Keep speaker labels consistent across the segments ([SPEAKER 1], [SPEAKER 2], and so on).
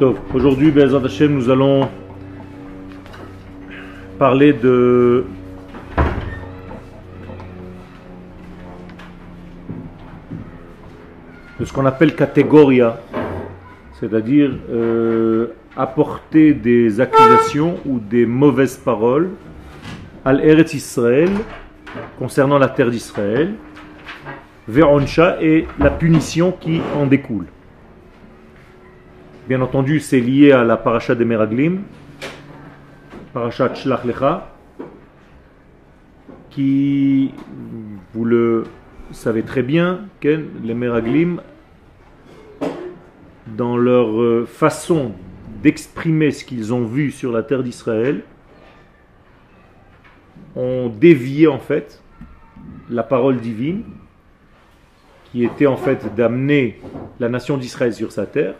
[SPEAKER 1] Aujourd'hui, Hashem, nous allons parler de de ce qu'on appelle catégoria, c'est-à-dire euh, apporter des accusations ou des mauvaises paroles à l'Eretz Israël concernant la terre d'Israël, Veroncha et la punition qui en découle. Bien entendu, c'est lié à la paracha des Meraglim, paracha Shlach Lecha, qui, vous le savez très bien, les Meraglim, dans leur euh, façon d'exprimer ce qu'ils ont vu sur la terre d'Israël, ont dévié en fait la parole divine, qui était en fait d'amener la nation d'Israël sur sa terre,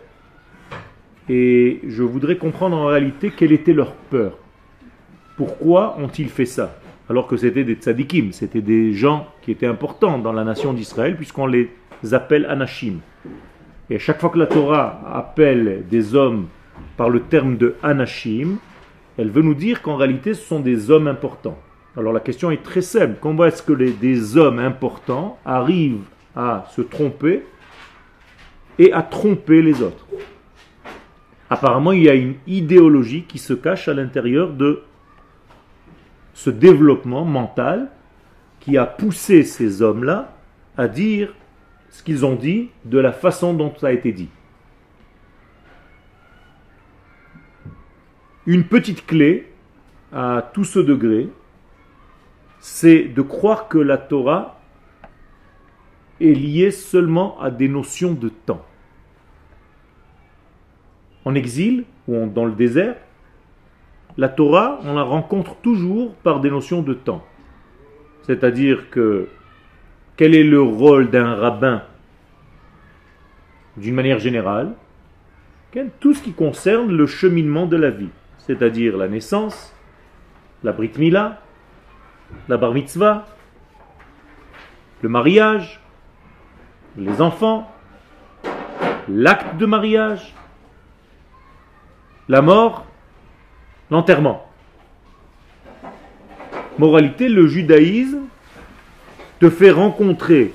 [SPEAKER 1] et je voudrais comprendre en réalité quelle était leur peur. Pourquoi ont-ils fait ça Alors que c'était des tzadikim, c'était des gens qui étaient importants dans la nation d'Israël, puisqu'on les appelle anashim. Et chaque fois que la Torah appelle des hommes par le terme de anashim, elle veut nous dire qu'en réalité ce sont des hommes importants. Alors la question est très simple. Comment est-ce que des hommes importants arrivent à se tromper et à tromper les autres? Apparemment, il y a une idéologie qui se cache à l'intérieur de ce développement mental qui a poussé ces hommes-là à dire ce qu'ils ont dit de la façon dont ça a été dit. Une petite clé à tout ce degré, c'est de croire que la Torah est liée seulement à des notions de temps en exil ou dans le désert, la Torah, on la rencontre toujours par des notions de temps. C'est-à-dire que quel est le rôle d'un rabbin d'une manière générale? Tout ce qui concerne le cheminement de la vie, c'est-à-dire la naissance, la brit mila, la bar mitzvah, le mariage, les enfants, l'acte de mariage, la mort, l'enterrement. Moralité, le judaïsme te fait rencontrer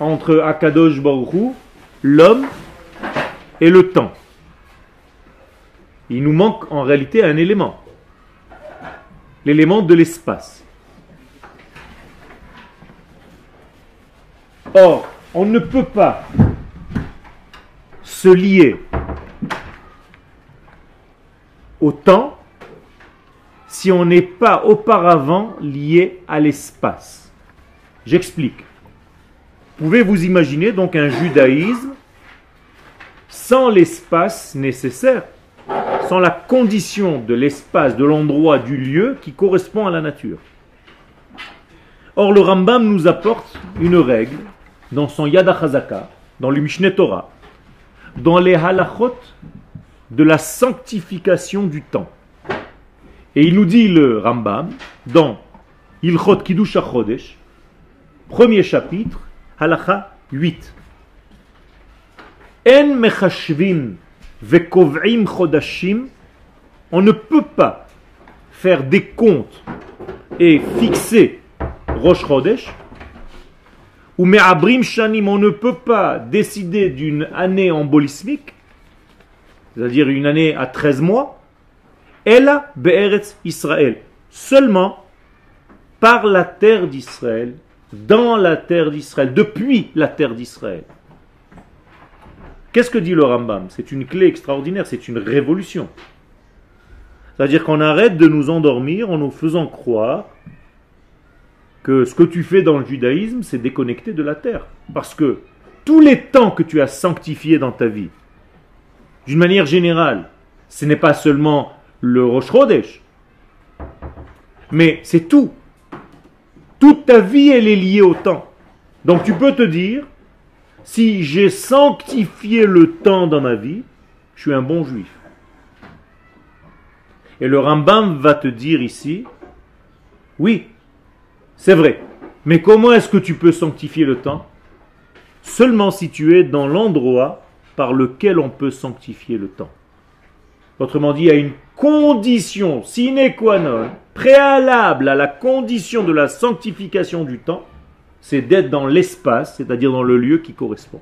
[SPEAKER 1] entre Akadosh Baruch l'homme et le temps. Il nous manque en réalité un élément, l'élément de l'espace. Or, on ne peut pas se lier au temps si on n'est pas auparavant lié à l'espace. J'explique. Pouvez vous imaginer donc un judaïsme sans l'espace nécessaire, sans la condition de l'espace, de l'endroit, du lieu qui correspond à la nature? Or, le Rambam nous apporte une règle dans son Yad dans le Mishneh Torah, dans les halachot de la sanctification du temps. Et il nous dit le Rambam dans Ilchot Kiddush premier chapitre, halacha 8. En mechashvin vekov'im chodashim, on ne peut pas faire des comptes et fixer Rosh Chodesh, ou me'abrim shanim, on ne peut pas décider d'une année embolismique, c'est-à-dire une année à 13 mois, Ella Be'eretz Israël. Seulement par la terre d'Israël, dans la terre d'Israël, depuis la terre d'Israël. Qu'est-ce que dit le Rambam? C'est une clé extraordinaire, c'est une révolution. C'est-à-dire qu'on arrête de nous endormir en nous faisant croire que ce que tu fais dans le judaïsme, c'est déconnecté de la terre. Parce que tous les temps que tu as sanctifiés dans ta vie, d'une manière générale, ce n'est pas seulement le Rosh mais c'est tout. Toute ta vie, elle est liée au temps. Donc tu peux te dire, si j'ai sanctifié le temps dans ma vie, je suis un bon juif. Et le Rambam va te dire ici, oui, c'est vrai. Mais comment est-ce que tu peux sanctifier le temps? Seulement si tu es dans l'endroit par lequel on peut sanctifier le temps. Autrement dit, il y a une condition sine qua non, préalable à la condition de la sanctification du temps, c'est d'être dans l'espace, c'est-à-dire dans le lieu qui correspond.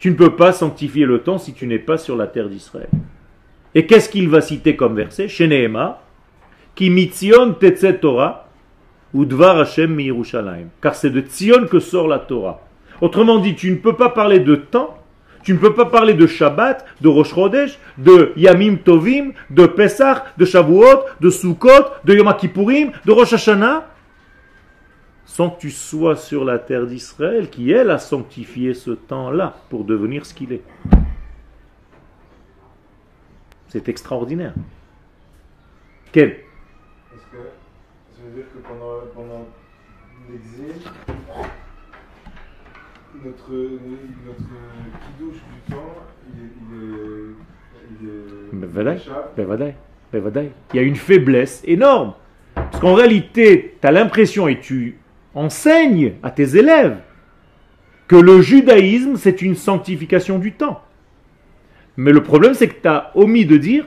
[SPEAKER 1] Tu ne peux pas sanctifier le temps si tu n'es pas sur la terre d'Israël. Et qu'est-ce qu'il va citer comme verset? Chez Nehema, qui mitzion Torah, ou dvar Hashem Car c'est de Tzion que sort la Torah. Autrement dit, tu ne peux pas parler de temps tu ne peux pas parler de Shabbat, de Rosh Chodesh, de Yamim Tovim, de Pesach, de Shavuot, de Sukkot, de Yom Kippourim, de Rosh Hashanah, sans que tu sois sur la terre d'Israël qui, elle, a sanctifié ce temps-là pour devenir ce qu'il est. C'est extraordinaire. Quel?
[SPEAKER 2] Parce que ça veut dire que pendant l'exil, notre, notre kidouche du temps, il est. Il est,
[SPEAKER 1] il est il y a une faiblesse énorme. Parce qu'en réalité, tu as l'impression et tu enseignes à tes élèves que le judaïsme, c'est une sanctification du temps. Mais le problème, c'est que tu as omis de dire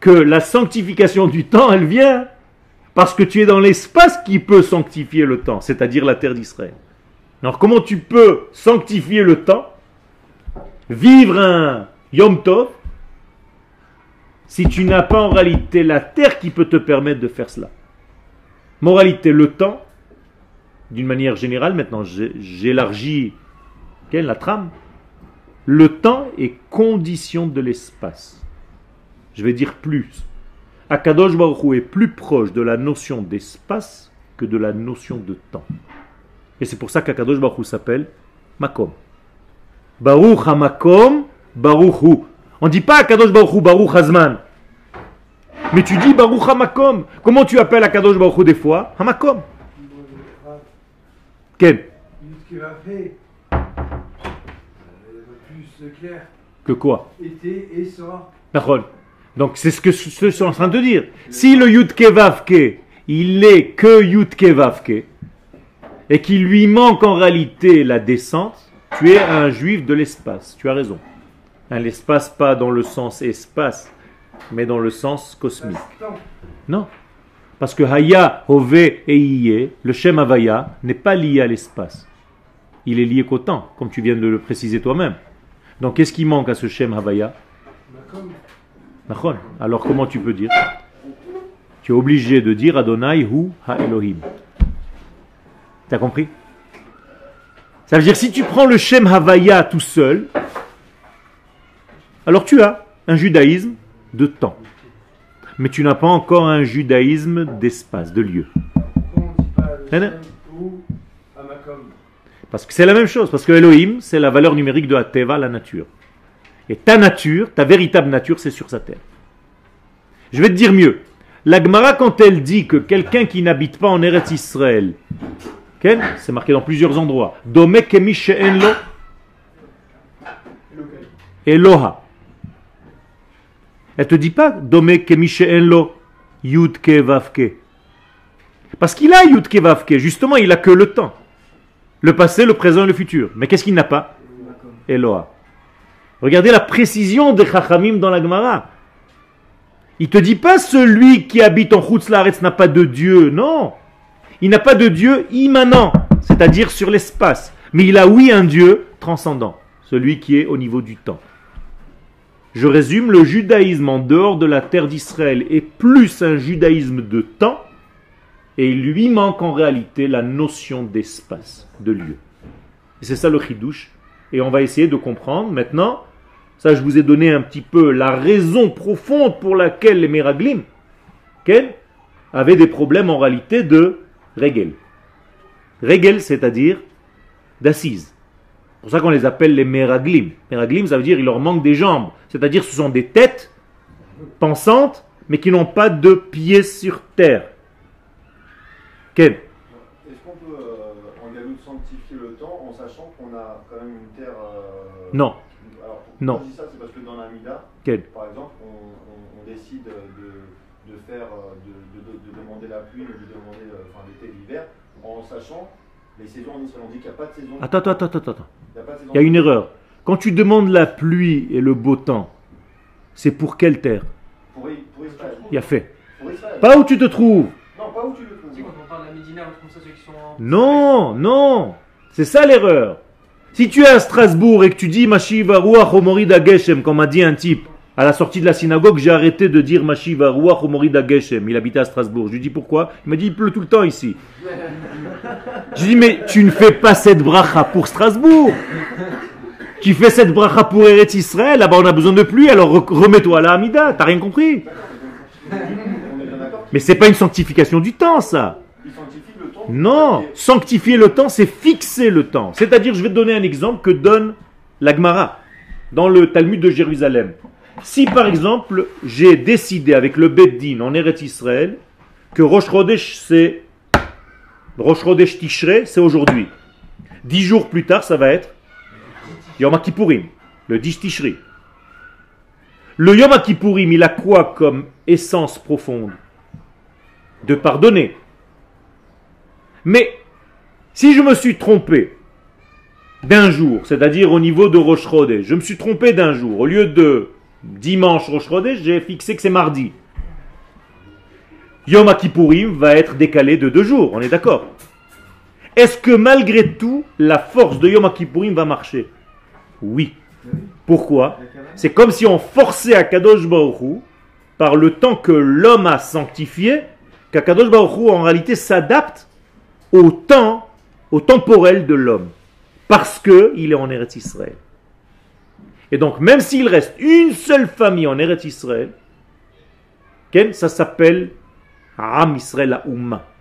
[SPEAKER 1] que la sanctification du temps, elle vient parce que tu es dans l'espace qui peut sanctifier le temps, c'est-à-dire la terre d'Israël. Alors comment tu peux sanctifier le temps, vivre un Yom Tov, si tu n'as pas en réalité la terre qui peut te permettre de faire cela? Moralité, le temps, d'une manière générale, maintenant j'élargis la trame, le temps est condition de l'espace. Je vais dire plus. Akadosh Baruch est plus proche de la notion d'espace que de la notion de temps. Et c'est pour ça qu'Akadosh Baruch s'appelle Makom. Baruch HaMakom, Baruch. On ne dit pas Akadosh Baruch Hu, Baruch Hazman. Mais tu dis Baruch HaMakom. Comment tu appelles Akadosh Baruch Hu des fois? HaMakom. Quel? Que quoi?
[SPEAKER 2] Été et sort.
[SPEAKER 1] Donc c'est ce que je suis en train de dire. Si le Yud Kevavke, il est que Yud Kevavke, et qu'il lui manque en réalité la descente, tu es un juif de l'espace. Tu as raison. l'espace pas dans le sens espace, mais dans le sens cosmique. Non. Parce que Haya, Hove et Iye, le Shem Havaya, n'est pas lié à l'espace. Il est lié qu'au temps, comme tu viens de le préciser toi-même. Donc qu'est-ce qui manque à ce Shem Havaya? Alors comment tu peux dire? Tu es obligé de dire Adonai Hu Ha Elohim. T'as compris? Ça veut dire si tu prends le Shem Havaya tout seul, alors tu as un judaïsme de temps. Mais tu n'as pas encore un judaïsme d'espace, de lieu. Parce que c'est la même chose, parce que Elohim, c'est la valeur numérique de Ateva, la nature. Et ta nature, ta véritable nature, c'est sur sa terre. Je vais te dire mieux. La Gemara, quand elle dit que quelqu'un qui n'habite pas en Eretz Israël, c'est marqué dans plusieurs endroits. Domek enlo Eloha. Elle te dit pas Domek enlo Yudke Vavke. Parce qu'il a Yudke Vavke, justement, il a que le temps. Le passé, le présent et le futur. Mais qu'est-ce qu'il n'a pas? Eloha. Regardez la précision des Chachamim dans la Gemara. Il te dit pas celui qui habite en Chutzlaretz n'a pas de Dieu. Non. Il n'a pas de Dieu immanent, c'est-à-dire sur l'espace. Mais il a oui un Dieu transcendant, celui qui est au niveau du temps. Je résume, le judaïsme en dehors de la terre d'Israël est plus un judaïsme de temps, et il lui manque en réalité la notion d'espace, de lieu. C'est ça le chidouche. Et on va essayer de comprendre maintenant. Ça, je vous ai donné un petit peu la raison profonde pour laquelle les Meraglim avaient des problèmes en réalité de Regel. Regel, c'est-à-dire d'assises. C'est pour ça qu'on les appelle les meraglim. Meraglim, ça veut dire il leur manque des jambes. C'est-à-dire ce sont des têtes pensantes, mais qui n'ont pas de pieds sur terre.
[SPEAKER 2] Ken Est-ce qu'on peut euh, en Galoute sanctifier le temps en sachant qu'on a quand même une terre. Euh,
[SPEAKER 1] non.
[SPEAKER 2] Alors,
[SPEAKER 1] non.
[SPEAKER 2] Je dis ça, c'est parce que dans la Mida, par exemple, on, décide de, faire, euh, demander la pluie, de demander enfin, l'été, l'hiver, en sachant les saisons en Israël. On dit qu'il n'y a pas de saison.
[SPEAKER 1] Attends, attends, attends, attends. Il y a, une erreur. Quand tu demandes la pluie et le beau temps, C'est pour quelle terre?
[SPEAKER 2] Pour, pour Israël.
[SPEAKER 1] Il a fait.
[SPEAKER 2] Pour Israël.
[SPEAKER 1] Pas où tu te trouves.
[SPEAKER 2] Non, pas où tu le trouves.
[SPEAKER 3] Tu sais, quand on parle de la Médina, ou comme ça, ceux qui sont en.
[SPEAKER 1] Non, non. C'est ça l'erreur. Si tu es à Strasbourg et que tu dis Mashiva Ruach Omorida Geshem, comme a dit un type à la sortie de la synagogue, j'ai arrêté de dire Mashiva Ruach Omorida Geshem. Il habitait à Strasbourg. Je lui dis pourquoi? Il m'a dit il pleut tout le temps ici. Je lui dis mais tu ne fais pas cette bracha pour Strasbourg. Tu fais cette bracha pour Eretz Israël. Là-bas on a besoin de pluie. Alors re- remets-toi à la Hamida. T'as rien compris? Mais c'est pas une sanctification du temps ça. Non, sanctifier le temps, c'est fixer le temps. C'est-à-dire, je vais te donner un exemple que donne la Gemara dans le Talmud de Jérusalem. Si par exemple, j'ai décidé avec le Beddin en Eretz Israël que Rosh c'est Rosh Chodesh c'est aujourd'hui. Dix jours plus tard, ça va être Yom Kippourim, le 10 Tishri. Le Yom Kippourim, il a quoi comme essence profonde De pardonner? Mais si je me suis trompé d'un jour, c'est-à-dire au niveau de Rosh je me suis trompé d'un jour, au lieu de dimanche Rosh j'ai fixé que c'est mardi. Yom Kippourim va être décalé de deux jours, on est d'accord Est-ce que malgré tout, la force de Yom Kippourim va marcher? Oui. Pourquoi? C'est comme si on forçait à Kadosh par le temps que l'homme a sanctifié, qu'Akadosh Baruch Hu en réalité s'adapte au temps, au temporel de l'homme. Parce que il est en Eretz Israël. Et donc, même s'il reste une seule famille en Eretz Israël, ça s'appelle Am Israël la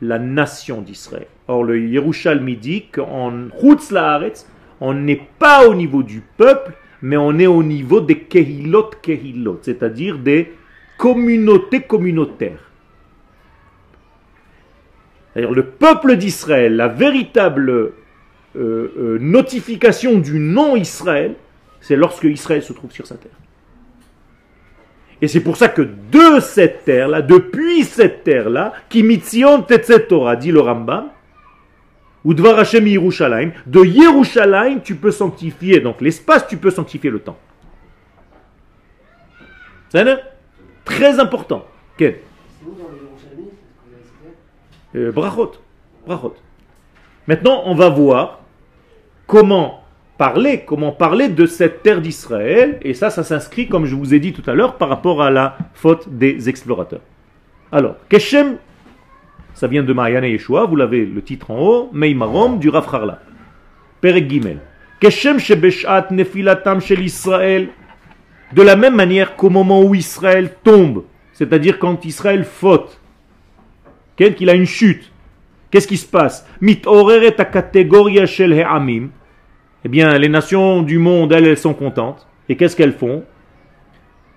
[SPEAKER 1] la nation d'Israël. Or, le Yerushalmi dit qu'en Chutz Laaretz, on n'est pas au niveau du peuple, mais on est au niveau des Kehilot Kehilot, c'est-à-dire des communautés communautaires. C'est-à-dire le peuple d'Israël, la véritable euh, euh, notification du nom Israël, c'est lorsque Israël se trouve sur sa terre. Et c'est pour ça que de cette terre-là, depuis cette terre-là, qui mitzion Torah, dit le Rambam, ou Dvar Hashem Yerushalayim, de Yerushalayim, tu peux sanctifier, donc l'espace, tu peux sanctifier le temps. C'est très important. Quel euh, brachot. Brachot. Maintenant, on va voir comment parler, comment parler de cette terre d'Israël, et ça, ça s'inscrit, comme je vous ai dit tout à l'heure, par rapport à la faute des explorateurs. Alors, Keshem, ça vient de Marianne Yeshua, vous l'avez le titre en haut, Meimarom du Rav Harla. Perek Gimel. Keshem shebeshat nefilatam shel Israël. De la même manière qu'au moment où Israël tombe, c'est-à-dire quand Israël faute, qu'il a une chute. Qu'est-ce qui se passe? Mit oreret a shel he'amim. Eh bien, les nations du monde, elles, elles sont contentes. Et qu'est-ce qu'elles font?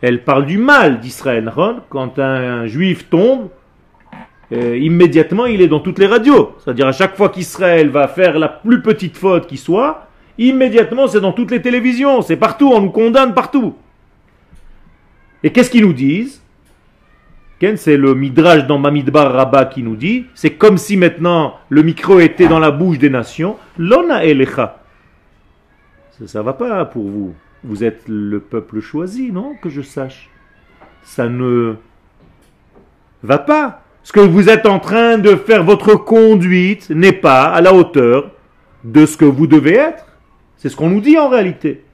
[SPEAKER 1] Elles parlent du mal d'Israël. Quand un juif tombe, euh, immédiatement, il est dans toutes les radios. C'est-à-dire, à chaque fois qu'Israël va faire la plus petite faute qui soit, immédiatement, c'est dans toutes les télévisions. C'est partout. On nous condamne partout. Et qu'est-ce qu'ils nous disent? Ken, c'est le Midrash dans Mamidbar Rabbah qui nous dit, c'est comme si maintenant le micro était dans la bouche des nations. Lona elecha. Ça, ça va pas pour vous. Vous êtes le peuple choisi, non Que je sache? Ça ne va pas. Ce que vous êtes en train de faire, votre conduite n'est pas à la hauteur de ce que vous devez être. C'est ce qu'on nous dit en réalité.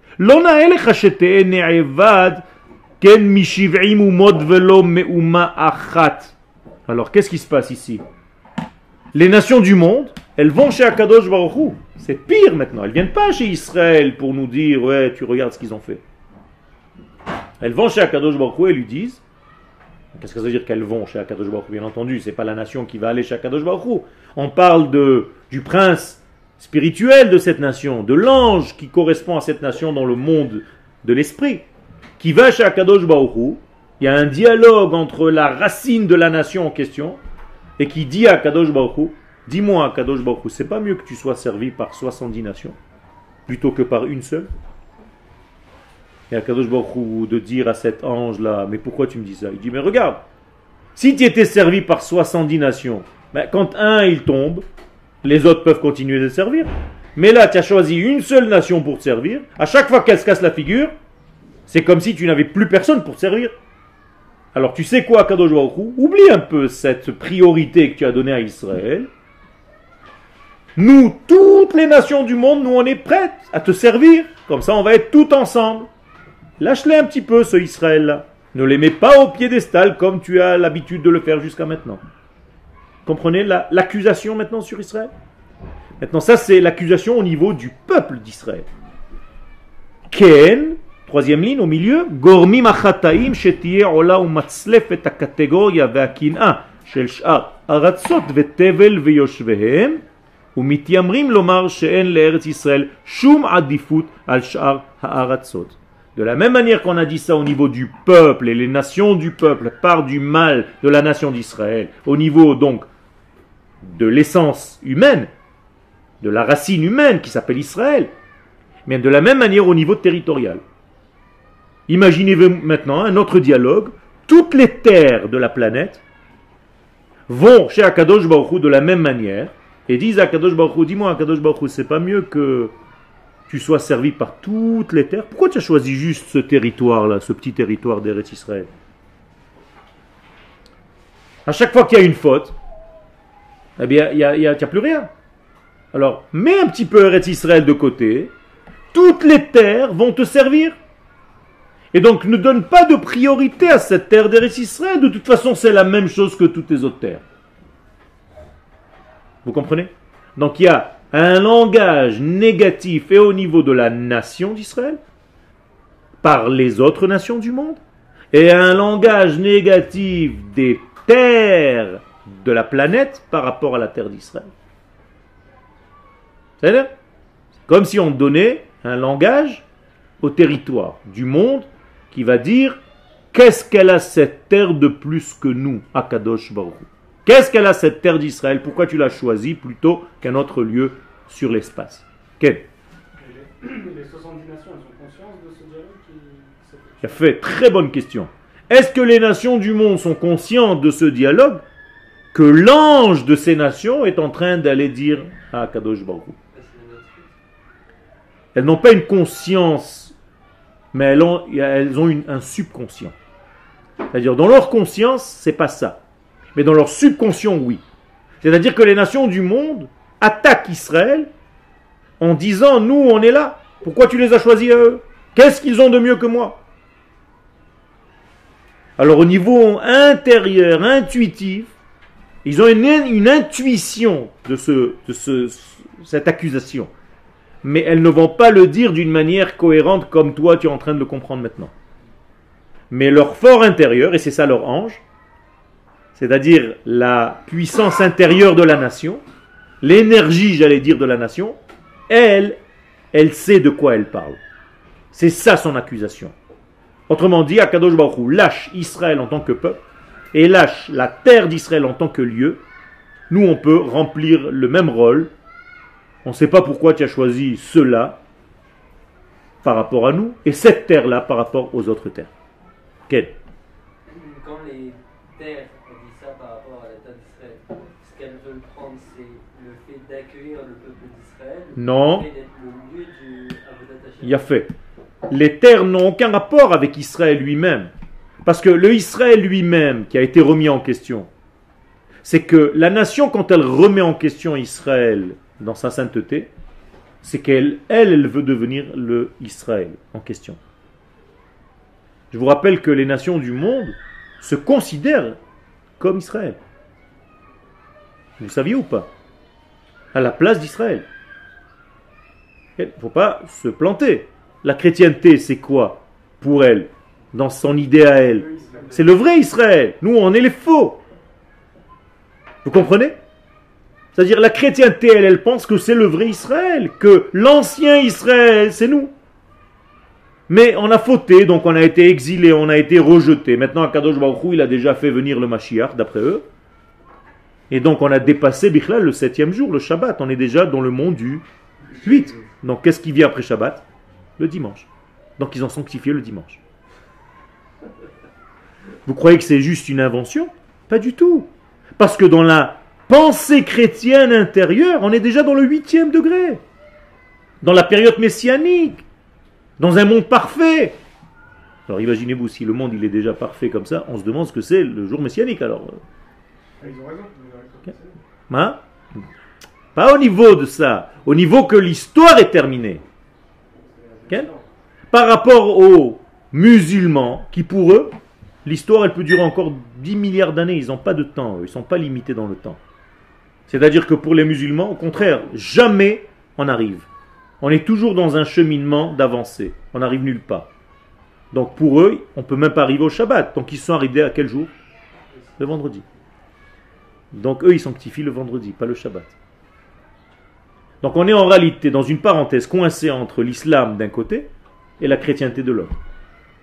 [SPEAKER 1] Alors, qu'est-ce qui se passe ici? Les nations du monde, elles vont chez Akadosh Baruch Hu. C'est pire maintenant. Elles viennent pas chez Israël pour nous dire, ouais, tu regardes ce qu'ils ont fait. Elles vont chez Akadosh Baruch Hu et lui disent, qu'est-ce que ça veut dire qu'elles vont chez Akadosh Baruch Hu? Bien entendu, c'est pas la nation qui va aller chez Akadosh Baruch Hu. On parle de, du prince spirituel de cette nation, de l'ange qui correspond à cette nation dans le monde de l'esprit, qui va chez Akadosh Baruch Hu. Il y a un dialogue entre la racine de la nation en question et qui dit à Akadosh Baruch Hu, dis-moi Akadosh Baruch c'est pas mieux que tu sois servi par 70 nations plutôt que par une seule? Et Akadosh Baruch Hu de dire à cet ange-là, mais pourquoi tu me dis ça? Il dit, mais regarde, si tu étais servi par 70 nations, ben, quand un il tombe, les autres peuvent continuer de servir. Mais là, tu as choisi une seule nation pour te servir. À chaque fois qu'elle se casse la figure, C'est comme si tu n'avais plus personne pour te servir. Alors tu sais quoi, Kadosh Baruch Oublie un peu cette priorité que tu as donnée à Israël. Nous, toutes les nations du monde, nous, on est prêtes à te servir. Comme ça, on va être tout ensemble. Lâche-les un petit peu, ce Israël. -là. Ne les mets pas au piédestal comme tu as l'habitude de le faire jusqu'à maintenant. Comprenez l'accusation maintenant sur Israël? Maintenant, ça, c'est l'accusation au niveau du peuple d'Israël. Ken, troisième ligne au milieu, Gormim achataim shetiye ola shel aratzot vetevel ומתיימרים לומר שאין לארץ ישראל שום עדיפות על שאר הארצות. De la même manière qu'on a dit ça au niveau du peuple et les nations du peuple partent du mal de la nation d'Israël, au niveau donc de l'essence humaine, de la racine humaine qui s'appelle Israël, mais de la même manière au niveau territorial. Imaginez-vous maintenant un autre dialogue. Toutes les terres de la planète vont chez Akadosh Baruch de la même manière et disent à Akadosh Baruch dis-moi Akadosh Baruch c'est pas mieux que tu sois servi par toutes les terres? Pourquoi tu as choisi juste ce territoire-là, ce petit territoire d'Eretz Israël? À chaque fois qu'il y a une faute, eh bien, il n'y a, a, plus rien. Alors, mets un petit peu Eretz Israël de côté, toutes les terres vont te servir. Et donc ne donne pas de priorité à cette terre d'Eretz Israël. De toute façon, c'est la même chose que toutes les autres terres. Vous comprenez? Donc il y a un langage négatif et au niveau de la nation d'Israël par les autres nations du monde et un langage négatif des terres de la planète par rapport à la terre d'Israël. C'est comme si on donnait un langage au territoire du monde qui va dire qu'est-ce qu'elle a cette terre de plus que nous, Akadosh Baruch. Qu'est-ce qu'elle a cette terre d'Israël? Pourquoi tu l'as choisie plutôt qu'un autre lieu sur l'espace? Quel Les 70 nations, elles sont conscientes de ce dialogue qui... a fait, très bonne question. Est-ce que les nations du monde sont conscientes de ce dialogue que l'ange de ces nations est en train d'aller dire à Kadosh Baruch Elles n'ont pas une conscience, mais elles ont, elles ont un subconscient. C'est-à-dire, dans leur conscience, c'est pas ça. Mais dans leur subconscient, oui. C'est-à-dire que les nations du monde attaquent Israël en disant, nous, on est là. Pourquoi tu les as choisis à eux? Qu'est-ce qu'ils ont de mieux que moi? Alors au niveau intérieur, intuitif, ils ont une, intuition de, ce, de ce, cette accusation. Mais elles ne vont pas le dire d'une manière cohérente comme toi tu es en train de le comprendre maintenant. Mais leur fort intérieur, et c'est ça leur ange, c'est-à-dire la puissance intérieure de la nation, l'énergie, j'allais dire, de la nation, elle, elle sait de quoi elle parle. C'est ça son accusation. Autrement dit, Akadosh Baruch lâche Israël en tant que peuple et lâche la terre d'Israël en tant que lieu. Nous, on peut remplir le même rôle. On ne sait pas pourquoi tu as choisi cela par rapport à nous et cette terre-là par rapport aux autres terres. Quelle
[SPEAKER 3] Quand les terres
[SPEAKER 1] Non. Il a fait. Les terres n'ont aucun rapport avec Israël lui-même. Parce que le Israël lui-même qui a été remis en question, c'est que la nation, quand elle remet en question Israël dans sa sainteté, c'est qu'elle, elle, elle veut devenir le Israël en question. Je vous rappelle que les nations du monde se considèrent comme Israël. Vous saviez ou pas? À la place d'Israël. Il ne faut pas se planter. La chrétienté, c'est quoi pour elle Dans son idée à elle? C'est le vrai Israël. Nous, on est les faux. Vous comprenez? C'est-à-dire la chrétienté, elle, elle pense que c'est le vrai Israël, que l'ancien Israël, c'est nous. Mais on a fauté, donc on a été exilé, on a été rejeté. Maintenant, Akadosh Baruch il a déjà fait venir le Mashiach, d'après eux. Et donc on a dépassé Bichlal le septième jour, le Shabbat. On est déjà dans le monde du 8. Donc qu'est-ce qui vient après Shabbat? Le dimanche. Donc ils ont sanctifié le dimanche. Vous croyez que c'est juste une invention? Pas du tout. Parce que dans la pensée chrétienne intérieure, on est déjà dans le huitième degré. Dans la période messianique. Dans un monde parfait. Alors imaginez-vous, si le monde il est déjà parfait comme ça, on se demande ce que c'est le jour messianique alors.
[SPEAKER 4] Ah, ils ont raison.
[SPEAKER 1] Hein? Pas au niveau de ça, au niveau que l'histoire est terminée. Par rapport aux musulmans, qui pour eux, l'histoire elle peut durer encore 10 milliards d'années, ils n'ont pas de temps, ils ne sont pas limités dans le temps. C'est-à-dire que pour les musulmans, au contraire, jamais on arrive. On est toujours dans un cheminement d'avancée. On n'arrive nulle part. Donc pour eux, on ne peut même pas arriver au Shabbat. Donc ils sont arrivés à quel jour? Le vendredi. Donc eux, ils sanctifient le vendredi, pas le Shabbat. Donc on est en réalité dans une parenthèse coincée entre l'islam d'un côté et la chrétienté de l'autre.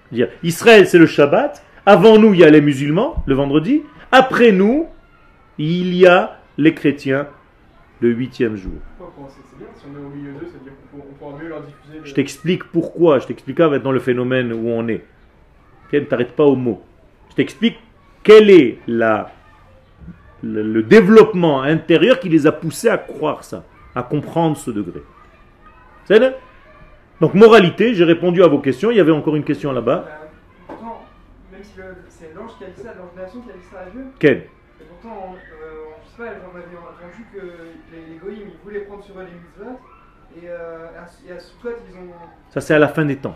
[SPEAKER 1] C'est-à-dire, Israël, c'est le Shabbat. Avant nous, il y a les musulmans, le vendredi. Après nous, il y a les chrétiens, le huitième jour. Je t'explique pourquoi, je t'expliquerai maintenant le phénomène où on est. Ne t'arrête pas au mot. Je t'explique quel est la, le, le développement intérieur qui les a poussés à croire ça, à comprendre ce degré. C'est Donc moralité, j'ai répondu à vos questions. Il y avait encore une question là-bas.
[SPEAKER 4] Bah, Pourtant, même si c'est l'ange qui a dit ça, l'ange de nation qui a dit ça à Dieu,
[SPEAKER 1] Quel?
[SPEAKER 4] Et pourtant, on, euh, je sais pas, j'en avais entendu que les, les goïms, ils voulaient prendre sur eux les mitzvot, et, euh, et à, Soukot, ils ont...
[SPEAKER 1] Ça c'est à la fin des temps.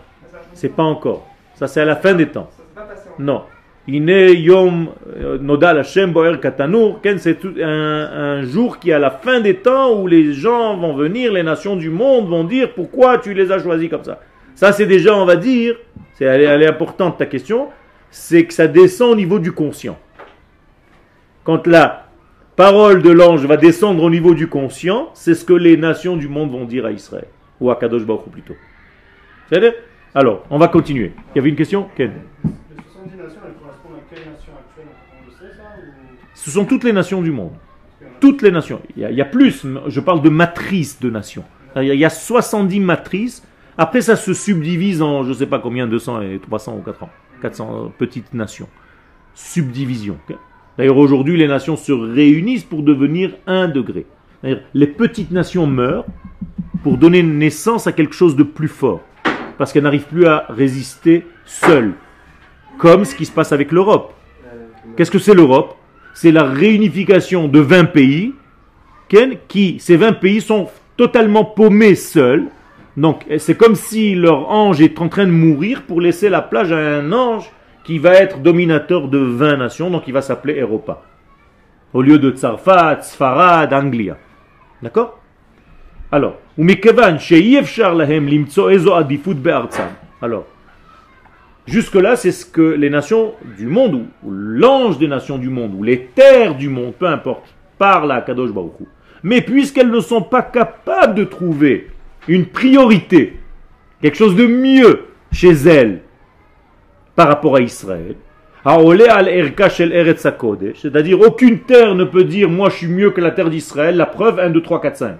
[SPEAKER 1] C'est pas encore. Ça c'est à la fin des temps.
[SPEAKER 4] Ça pas passé encore.
[SPEAKER 1] Non. Yom euh, nodal Hashem boer katanur. Ken, C'est un, jour qui est à la fin des temps où les gens vont venir, les nations du monde vont dire pourquoi tu les as choisis comme ça? Ça c'est déjà, on va dire, c'est elle, elle est importante ta question, c'est que ça descend au niveau du conscient. Quand la parole de l'ange va descendre au niveau du conscient, c'est ce que les nations du monde vont dire à Israël ou à Kadosh Baruch plutôt. C'est-à-dire Alors, on va continuer. Il y avait une question? Ken
[SPEAKER 5] Les 70 nations, elles On le sait ça ou...
[SPEAKER 1] Ce sont toutes les nations du monde. Toutes les nations. Il y, a, il y a plus, je parle de matrices de nations. Il y a- il y a 70 matrices. Après, ça se subdivise en, je ne sais pas combien, 200 et 300 ou 400, 400 petites nations. Subdivision. D'ailleurs, aujourd'hui, les nations se réunissent pour devenir un degré. Les petites nations meurent pour donner naissance à quelque chose de plus fort. Parce qu'elles n'arrivent plus à résister seules. Comme ce qui se passe avec l'Europe. Qu'est-ce que c'est l'Europe? C'est la réunification de 20 pays, qui, ces 20 pays, sont totalement paumés seuls. Donc, c'est comme si leur ange est en train de mourir pour laisser la plage à un ange qui va être dominateur de 20 nations, donc il va s'appeler Europa. Au lieu de Tsarfat, Sfarad, Anglia. D'accord? Alors, Alors, Jusque-là, c'est ce que les nations du monde, ou, l'ange des nations du monde, ou les terres du monde, peu importe, parlent à Kadosh Baruch Hu. Mais puisqu'elles ne sont pas capables de trouver une priorité, quelque chose de mieux chez elles par rapport à Israël, c'est-à-dire aucune terre ne peut dire moi je suis mieux que la terre d'Israël, la preuve 1, 2, 3, 4, 5.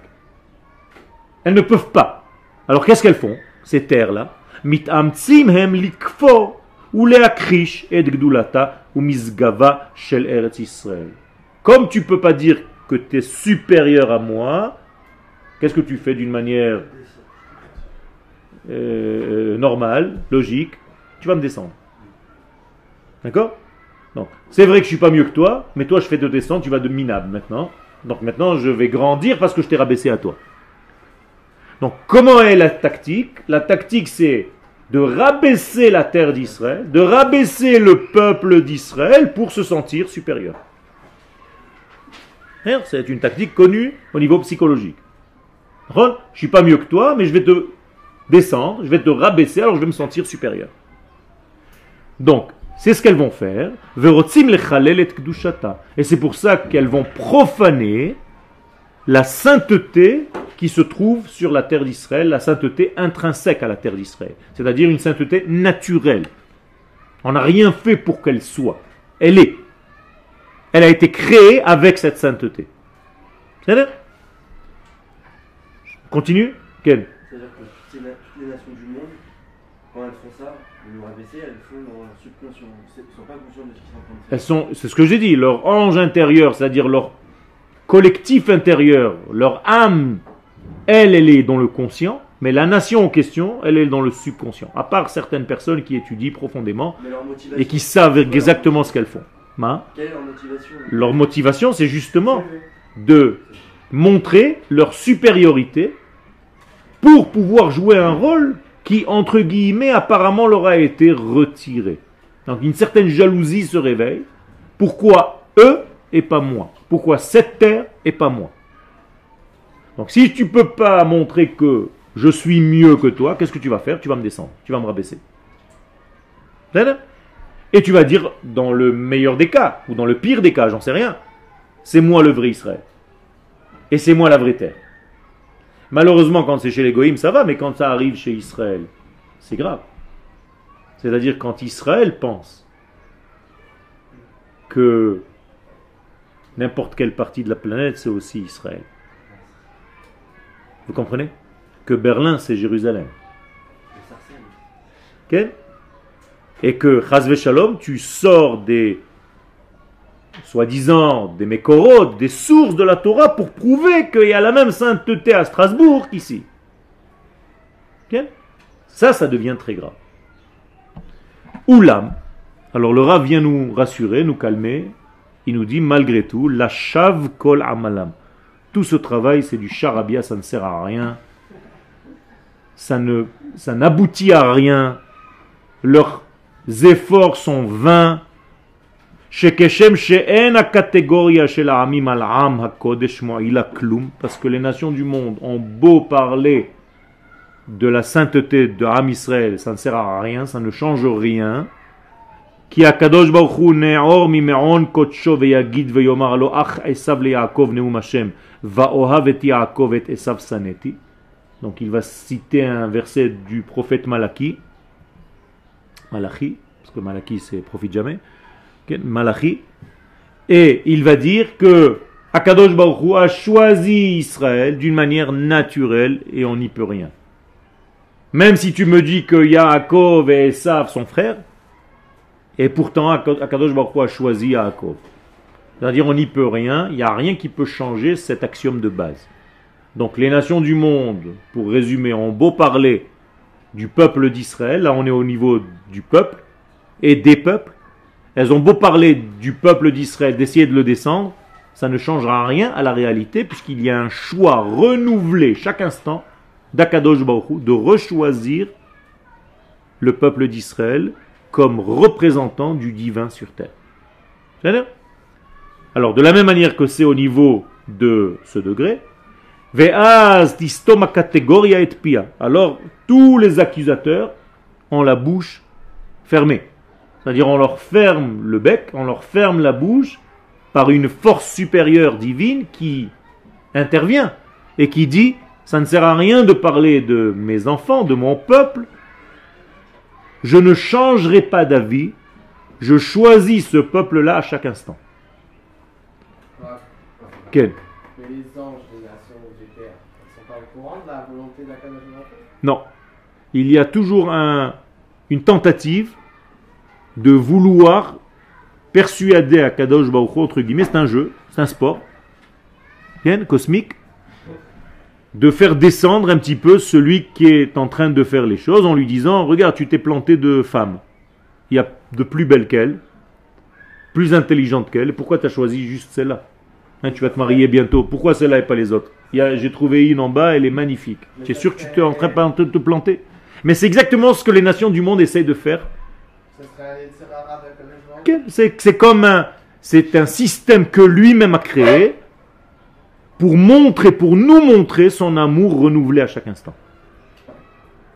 [SPEAKER 1] Elles ne peuvent pas. Alors qu'est-ce qu'elles font, ces terres-là? מתאמצים הם לקפוא ולהכחיש את גדולתה ומסגבה של ארץ ישראל. Comme tu peux pas dire que tu es supérieur à moi, qu'est-ce que tu fais d'une manière euh, normale, logique Tu vas me descendre. D'accord Donc, c'est vrai que je suis pas mieux que toi, mais toi je fais te descendre, tu vas de minable maintenant. Donc maintenant je vais grandir parce que je t'ai rabaissé à toi. Donc, comment est la tactique? La tactique, c'est de rabaisser la terre d'Israël, de rabaisser le peuple d'Israël pour se sentir supérieur. C'est une tactique connue au niveau psychologique. Je suis pas mieux que toi, mais je vais te descendre, je vais te rabaisser, alors je vais me sentir supérieur. Donc, c'est ce qu'elles vont faire. Et c'est pour ça qu'elles vont profaner la sainteté qui se trouve sur la terre d'Israël, la sainteté intrinsèque à la terre d'Israël, c'est-à-dire une sainteté naturelle. On n'a rien fait pour qu'elle soit. Elle est. Elle a été créée avec cette sainteté. C'est vrai Continue Ken
[SPEAKER 6] C'est-à-dire que toutes les, nations du monde, quand elles font ça, le elles le font dans leur subconscient. Elles ne sont pas conscientes de ce qu'ils sont en train de faire.
[SPEAKER 1] Elles sont, c'est ce que j'ai dit, leur ange intérieur, c'est-à-dire leur collectif intérieur, leur âme, elle, elle est dans le conscient, Mais la nation en question, elle est dans le subconscient. À part certaines personnes qui étudient profondément et qui savent exactement ce qu'elles font. Hein
[SPEAKER 6] Quelle est leur motivation
[SPEAKER 1] Leur motivation, c'est justement de montrer leur supériorité pour pouvoir jouer un rôle qui, entre guillemets, apparemment leur a été retiré. Donc une certaine jalousie se réveille. Pourquoi eux et pas moi Pourquoi cette terre et pas moi? Donc si tu peux pas montrer que je suis mieux que toi, qu'est-ce que tu vas faire? Tu vas me descendre, tu vas me rabaisser. Et tu vas dire, dans le meilleur des cas, ou dans le pire des cas, j'en sais rien, c'est moi le vrai Israël. Et c'est moi la vraie terre. Malheureusement, quand c'est chez les Goïms, ça va, mais quand ça arrive chez Israël, c'est grave. C'est-à-dire quand Israël pense que n'importe quelle partie de la planète, c'est aussi Israël. Vous comprenez? Que Berlin, c'est Jérusalem. Et que, Chazve Shalom, tu sors des, soi-disant, des Mekorot, des sources de la Torah pour prouver qu'il y a la même sainteté à Strasbourg qu'ici. Ça, ça devient très grave. Oulam. Alors le Rav vient nous rassurer, nous calmer. Il nous dit, malgré tout, la shav kol amalam. Tout ce travail, c'est du charabia, ça ne sert à rien. Ça ne, ça n'aboutit à rien. Leurs efforts sont vains. Parce que les nations du monde ont beau parler de la sainteté de Ham Israël, ça ne sert à rien, ça ne change rien. Donc il va citer un verset du prophète Malachi. Malachi, parce que Malachi c'est profite jamais. Ok, Malachi. Et il va dire que Akadosh Baruch Hu a choisi Israël d'une manière naturelle et on n'y peut rien. Même si tu me dis que Yaakov et Esav sont frères, et pourtant Akadosh Baruch a choisi Yaakov. C'est-à-dire on n'y peut rien, il n'y a rien qui peut changer cet axiome de base. Donc les nations du monde, pour résumer, ont beau parler du peuple d'Israël, là on est au niveau du peuple et des peuples, elles ont beau parler du peuple d'Israël, d'essayer de le descendre, ça ne changera rien à la réalité puisqu'il y a un choix renouvelé chaque instant d'Akadosh Baruch de rechoisir le peuple d'Israël comme représentant du divin sur terre. C'est-à-dire Alors de la même manière que c'est au niveau de ce degré, Ve'az tistoma categoria et pia. Alors, tous les accusateurs ont la bouche fermée. C'est-à-dire, on leur ferme le bec, on leur ferme la bouche par une force supérieure divine qui intervient et qui dit, ça ne sert à rien de parler de mes enfants, de mon peuple. Je ne changerai pas d'avis. Je choisis ce peuple-là à chaque instant. Quel
[SPEAKER 7] Mais les anges des nations ils sont pas au courant de la volonté Baruch Hu
[SPEAKER 1] Non. Il y a toujours un- une tentative de vouloir persuader à Kadosh Baruch entre guillemets, c'est un jeu, c'est un sport, bien, cosmique, de faire descendre un petit peu celui qui est en train de faire les choses en lui disant, regarde, tu t'es planté de femme. Il y a de plus belles qu'elle, plus intelligentes qu'elle, pourquoi tu as choisi juste celle-là? Hein, Tu vas te marier bientôt, pourquoi celle-là et pas les autres? J'ai trouvé une en bas, elle est magnifique. Tu es sûr que tu es en train de te planter? Mais c'est exactement ce que les nations du monde essayent de faire. C'est c'est comme un, c'est un système que lui-même a créé pour montrer, pour nous montrer son amour renouvelé à chaque instant.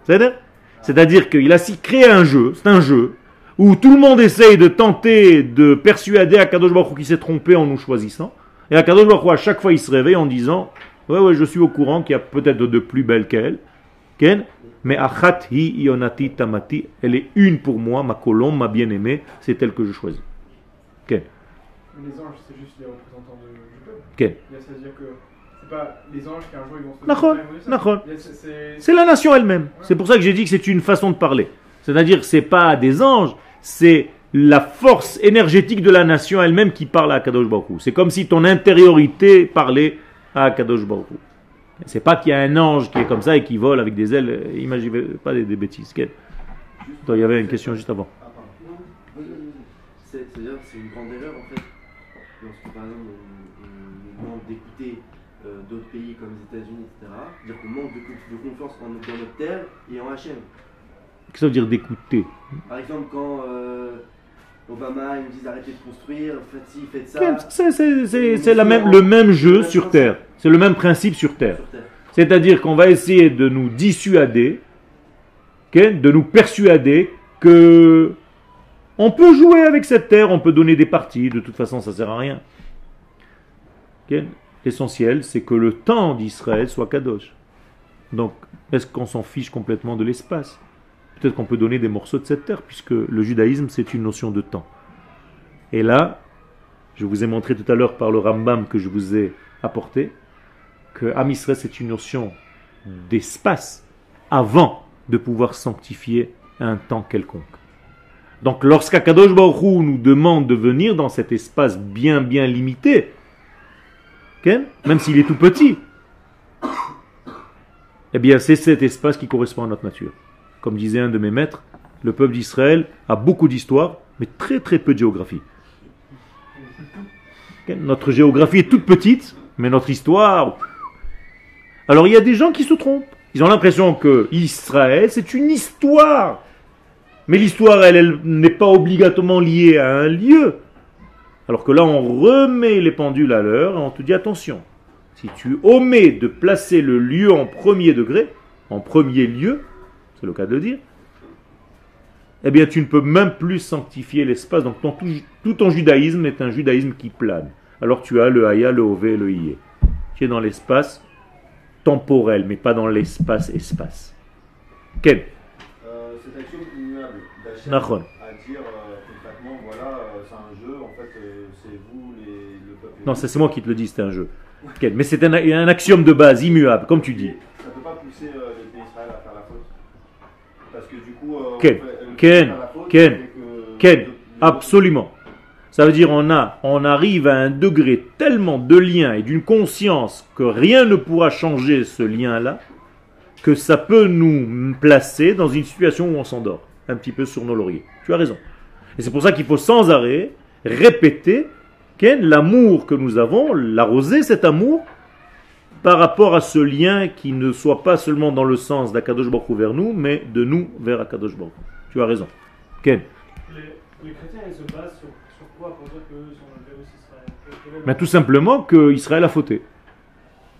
[SPEAKER 1] C'est-à-dire? Qu'il a créé un jeu, c'est un jeu, où tout le monde essaye de tenter de persuader Akadosh Baruch qui s'est trompé en nous choisissant. Et Akadosh Baruch à chaque fois, il se réveille en disant Ouais, ouais, je suis au courant qu'il y a peut-être de plus belles qu'elle. Ken mais achat hi ionati tamati, elle est une pour moi, ma colombe, ma bien-aimée, c'est elle que je choisis.
[SPEAKER 4] Les anges, c'est juste les représentants de- du peuple. C'est-à-dire que c'est pas les anges qui un jour ils vont se c'est- c'est-
[SPEAKER 1] C'est la nation elle-même. C'est pour ça que j'ai dit que c'est une façon de parler. C'est-à-dire que c'est pas des anges, c'est la force énergétique de la nation elle-même qui parle à Kadosh Baruch. C'est comme si ton intériorité parlait à Kadosh Baruch Hu. C'est pas qu'il y a un ange qui est comme ça et qui vole avec des ailes. Imaginez pas des, des bêtises. Quel- Attends, Il y avait une question juste avant.
[SPEAKER 6] Ah, C'est-à-dire que c'est une grande erreur par exemple on, on demande d'écouter euh, d'autres pays comme les États-Unis, etc. C'est-à-dire qu'on manque de, de confiance en, dans notre terre et en HM.
[SPEAKER 1] Qu'est-ce que ça veut dire d'écouter?
[SPEAKER 6] Par exemple, quand euh, Obama il me dit arrêtez de construire, faites ci, faites ça.
[SPEAKER 1] C'est c'est- c'est- c'est la même, le même jeu sur Terre. C'est le même principe sur Terre.
[SPEAKER 6] Sur terre.
[SPEAKER 1] C'est-à-dire qu'on va essayer de nous dissuader, de nous persuader que on peut jouer avec cette terre, on peut donner des parties, de toute façon ça sert à rien. L'essentiel, c'est que le temps d'Israël soit kadosh. Donc, est-ce qu'on s'en fiche complètement de l'espace? Peut-être qu'on peut donner des morceaux de cette terre, puisque le judaïsme, c'est une notion de temps. Et là, je vous ai montré tout à l'heure par le Rambam que je vous ai apporté, que Am Israël, c'est une notion d'espace avant de pouvoir sanctifier un temps quelconque. Donc lorsqu'Akadosh Baruch nous demande de venir dans cet espace bien bien limité, même s'il est tout petit, eh bien c'est cet espace qui correspond à notre nature. Comme disait un de mes maîtres, le peuple d'Israël a beaucoup d'histoire, mais très très peu de géographie. Notre géographie est toute petite, mais notre histoire, alors il y a des gens qui se trompent. Ils ont l'impression que Israël, c'est une histoire. Mais l'histoire, elle, elle n'est pas obligatoirement liée à un lieu. Alors que là, on remet les pendules à l'heure et on te dit attention. Si tu omets de placer le lieu en premier degré, en premier lieu, c'est le cas de le dire, eh bien tu ne peux même plus sanctifier l'espace. Donc ton- tout, tout ton judaïsme est un judaïsme qui plane. Alors tu as le Haya, le Ové et le Ié. Tu es dans l'espace temporel, mais pas dans l'espace-espace. Quel
[SPEAKER 2] Euh, cet axiome immuable d'Hachem à dire euh, concrètement, voilà, euh, c'est un jeu, en fait, euh, c'est vous, les, le peuple.
[SPEAKER 1] Non, ça, c'est moi qui te le dis, c'est un jeu. Mais c'est un, un axiome de base, immuable, comme tu dis.
[SPEAKER 2] Ça peut pas pousser euh, le pays Israël à faire la faute Parce que du coup. Euh,
[SPEAKER 1] Ken,
[SPEAKER 2] on fait-
[SPEAKER 1] Ken,
[SPEAKER 2] faire la faute,
[SPEAKER 1] Ken,
[SPEAKER 2] que-
[SPEAKER 1] Ken, absolument. Ça veut dire on a, on arrive à un degré tellement de lien et d'une conscience que rien ne pourra changer ce lien-là, que ça peut nous placer dans une situation où on s'endort, un petit peu sur nos lauriers. Tu as raison. Et c'est pour ça qu'il faut sans arrêt répéter l'amour que nous avons, l'arroser cet amour par rapport à ce lien qui ne soit pas seulement dans le sens d'Akadosh Baruch Hu vers nous, mais de nous vers Akadosh Baruch Hu. Tu as raison. Ken.
[SPEAKER 5] Les, les chrétiens, ils se basent sur, sur quoi pour dire qu'eux sont le Véus Israël?
[SPEAKER 1] Mais tout simplement que Israël a fauté.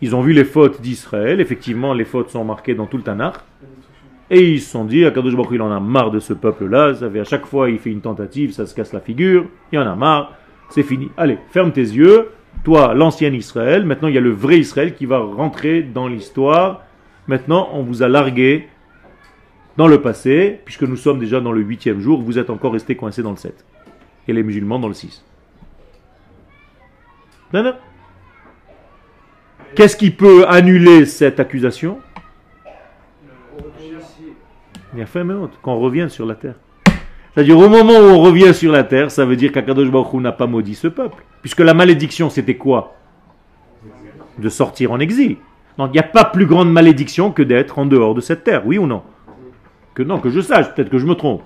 [SPEAKER 1] Ils ont vu les fautes d'Israël, effectivement les fautes sont marquées dans tout le Tanakh, et ils se sont dit, Akadosh Baruch Hu, il en a marre de ce peuple-là, à chaque fois il fait une tentative, ça se casse la figure, il en a marre, c'est fini. Allez, ferme tes yeux, toi l'ancien Israël, maintenant il y a le vrai Israël qui va rentrer dans l'histoire, maintenant on vous a largué dans le passé, puisque nous sommes déjà dans le huitième jour, vous êtes encore resté coincé dans le 7, et les musulmans dans le 6. Non, non. Qu'est-ce qui peut annuler cette accusation? Il y a fait mais qu'on revienne sur la terre. C'est-à-dire au moment où on revient sur la terre, ça veut dire qu'Akadosh Baruch n'a pas maudit ce peuple. Puisque la malédiction, c'était quoi? De sortir en exil. Donc il n'y a pas plus grande malédiction que d'être en dehors de cette terre, oui ou non? Que non, que je sache, peut-être que je me trompe.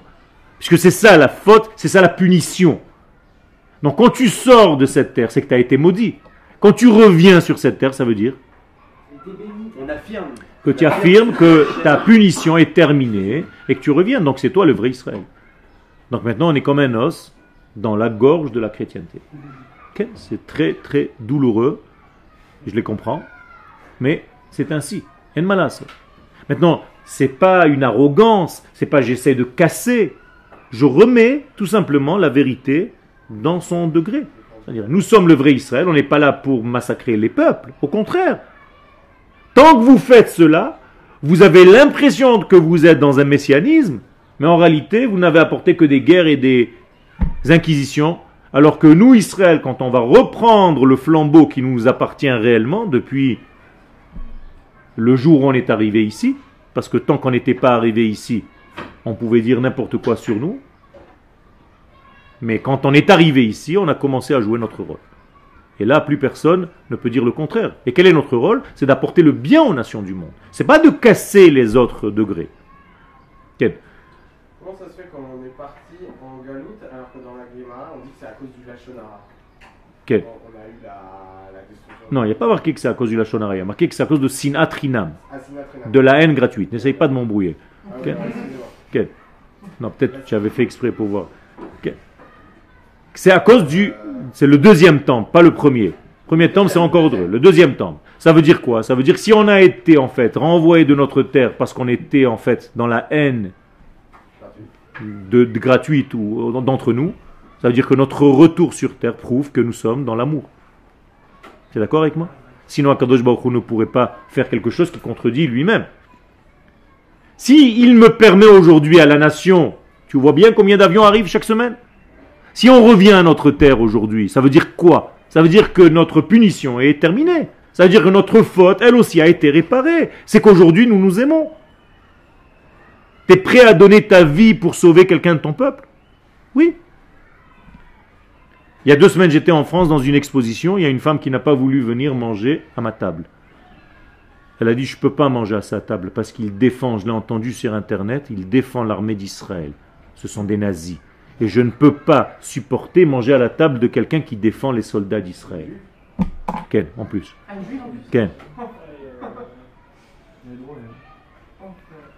[SPEAKER 1] Puisque c'est ça la faute, c'est ça la punition. Donc quand tu sors de cette terre, c'est que tu as été maudit. Quand tu reviens sur cette terre, ça veut dire
[SPEAKER 6] On affirme.
[SPEAKER 1] que tu affirmes que ta punition est terminée et que tu reviens. Donc c'est toi le vrai Israël. Donc maintenant on est comme un os dans la gorge de la chrétienté. C'est très très douloureux. Je les comprends. Mais c'est ainsi. En malas. Maintenant, c'est pas une arrogance, c'est pas j'essaie de casser. Je remets tout simplement la vérité dans son degré. Nous sommes le vrai Israël, on n'est pas là pour massacrer les peuples. Au contraire, Tant que vous faites cela, vous avez l'impression que vous êtes dans un messianisme, mais en réalité, vous n'avez apporté que des guerres et des inquisitions, alors que nous, Israël, quand on va reprendre le flambeau qui nous appartient réellement depuis le jour où on est arrivé ici, parce que tant qu'on n'était pas arrivé ici, on pouvait dire n'importe quoi sur nous, mais quand on est arrivé ici, on a commencé à jouer notre rôle. Et là, plus personne ne peut dire le contraire. Et quel est notre rôle? C'est d'apporter le bien aux nations du monde. C'est pas de casser les autres degrés.
[SPEAKER 7] Comment ça se fait quand on est parti en Galoute alors que dans la Guémara on dit que c'est à cause du Lachonara
[SPEAKER 1] Quel
[SPEAKER 7] On a eu la, la destruction.
[SPEAKER 1] Non, il n'y a pas marqué que c'est à cause du Lachonara. Il y a marqué que c'est à cause de Sinatrinam,
[SPEAKER 7] Ah,
[SPEAKER 1] de la haine gratuite. N'essaye pas de m'embrouiller.
[SPEAKER 7] Ah,
[SPEAKER 1] Non, peut-être que tu avais fait exprès pour voir. C'est à cause du. C'est le deuxième temple, pas le premier. Premier temple, c'est encore autre. Le deuxième temple. Ça veut dire quoi? Ça veut dire que si on a été en fait renvoyé de notre terre parce qu'on était en fait dans la haine de, gratuite ou d'entre nous, ça veut dire que notre retour sur terre prouve que nous sommes dans l'amour. Tu es d'accord avec moi? Sinon, Akadosh Baruch ne pourrait pas faire quelque chose qui contredit lui-même. Si il me permet aujourd'hui à la nation, tu vois bien combien d'avions arrivent chaque semaine? Si on revient à notre terre aujourd'hui, ça veut dire quoi? Ça veut dire que notre punition est terminée. Ça veut dire que notre faute, elle aussi, a été réparée. C'est qu'aujourd'hui, nous nous aimons. Tu es prêt à donner ta vie pour sauver quelqu'un de ton peuple? Oui. Il y a deux semaines, j'étais en France dans une exposition. Il y a une femme qui n'a pas voulu venir manger à ma table. Elle a dit, je ne peux pas manger à sa table parce qu'il défend, je l'ai entendu sur Internet, il défend l'armée d'Israël. Ce sont des nazis. Et je ne peux pas supporter manger à la table de quelqu'un qui défend les soldats d'Israël. Ken, en plus. Ken.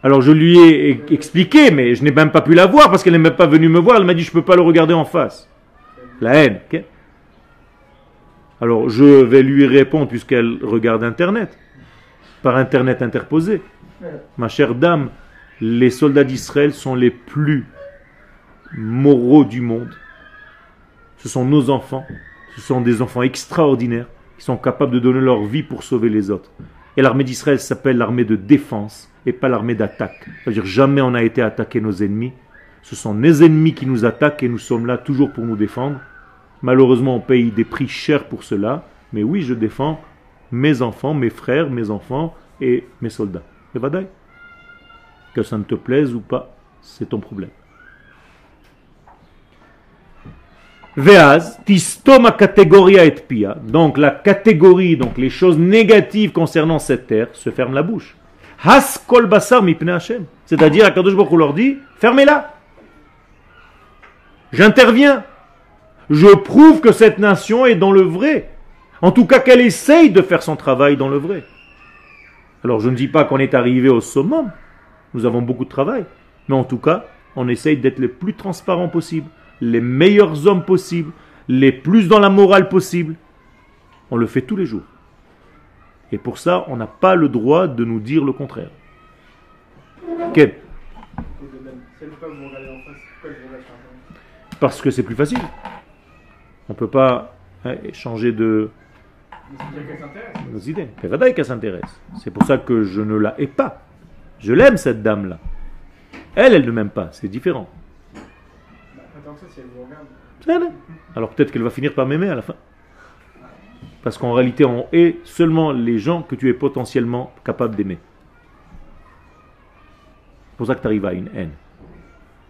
[SPEAKER 1] Alors je lui ai e- expliqué, mais je n'ai même pas pu la voir parce qu'elle n'est même pas venue me voir. Elle m'a dit, je ne peux pas le regarder en face. La haine. Alors je vais lui répondre puisqu'elle regarde Internet par Internet interposé. Ma chère dame, les soldats d'Israël sont les plus moraux du monde. Ce sont nos enfants. Ce sont des enfants extraordinaires qui sont capables de donner leur vie pour sauver les autres. Et l'armée d'Israël s'appelle l'armée de défense et pas l'armée d'attaque. C'est-à-dire jamais on a été attaqué nos ennemis. Ce sont nos ennemis qui nous attaquent et nous sommes là toujours pour nous défendre. Malheureusement, on paye des prix chers pour cela. Mais oui, je défends mes enfants, mes frères, mes enfants et mes soldats. Et badaï. Que ça ne te plaise ou pas, c'est ton problème. Veaz, tistoma categoria et pia. Donc la catégorie, donc les choses négatives concernant cette terre, se ferme la bouche. Has kol basar Hashem. C'est-à-dire, Akadosh Baruch leur dit, fermez-la. J'interviens. Je prouve que cette nation est dans le vrai. En tout cas, qu'elle essaye de faire son travail dans le vrai. Alors, je ne dis pas qu'on est arrivé au summum. Nous avons beaucoup de travail. Mais en tout cas, on essaye d'être les plus transparents possible, les meilleurs hommes possibles, les plus dans la morale possible. On le fait tous les jours. Et pour ça, on n'a pas le droit de nous dire le contraire. Quel Parce que c'est plus facile. On ne peut pas hein, changer de nos idées. Qu'elle s'intéresse. C'est pour ça que je ne la hais pas. Je l'aime, cette dame-là. Elle, elle ne m'aime pas. C'est différent.
[SPEAKER 5] Bah.
[SPEAKER 1] Alors peut-être qu'elle va finir par m'aimer à la fin. Parce qu'en réalité, on hait seulement les gens que tu es potentiellement capable d'aimer. C'est pour ça que tu arrives à une haine.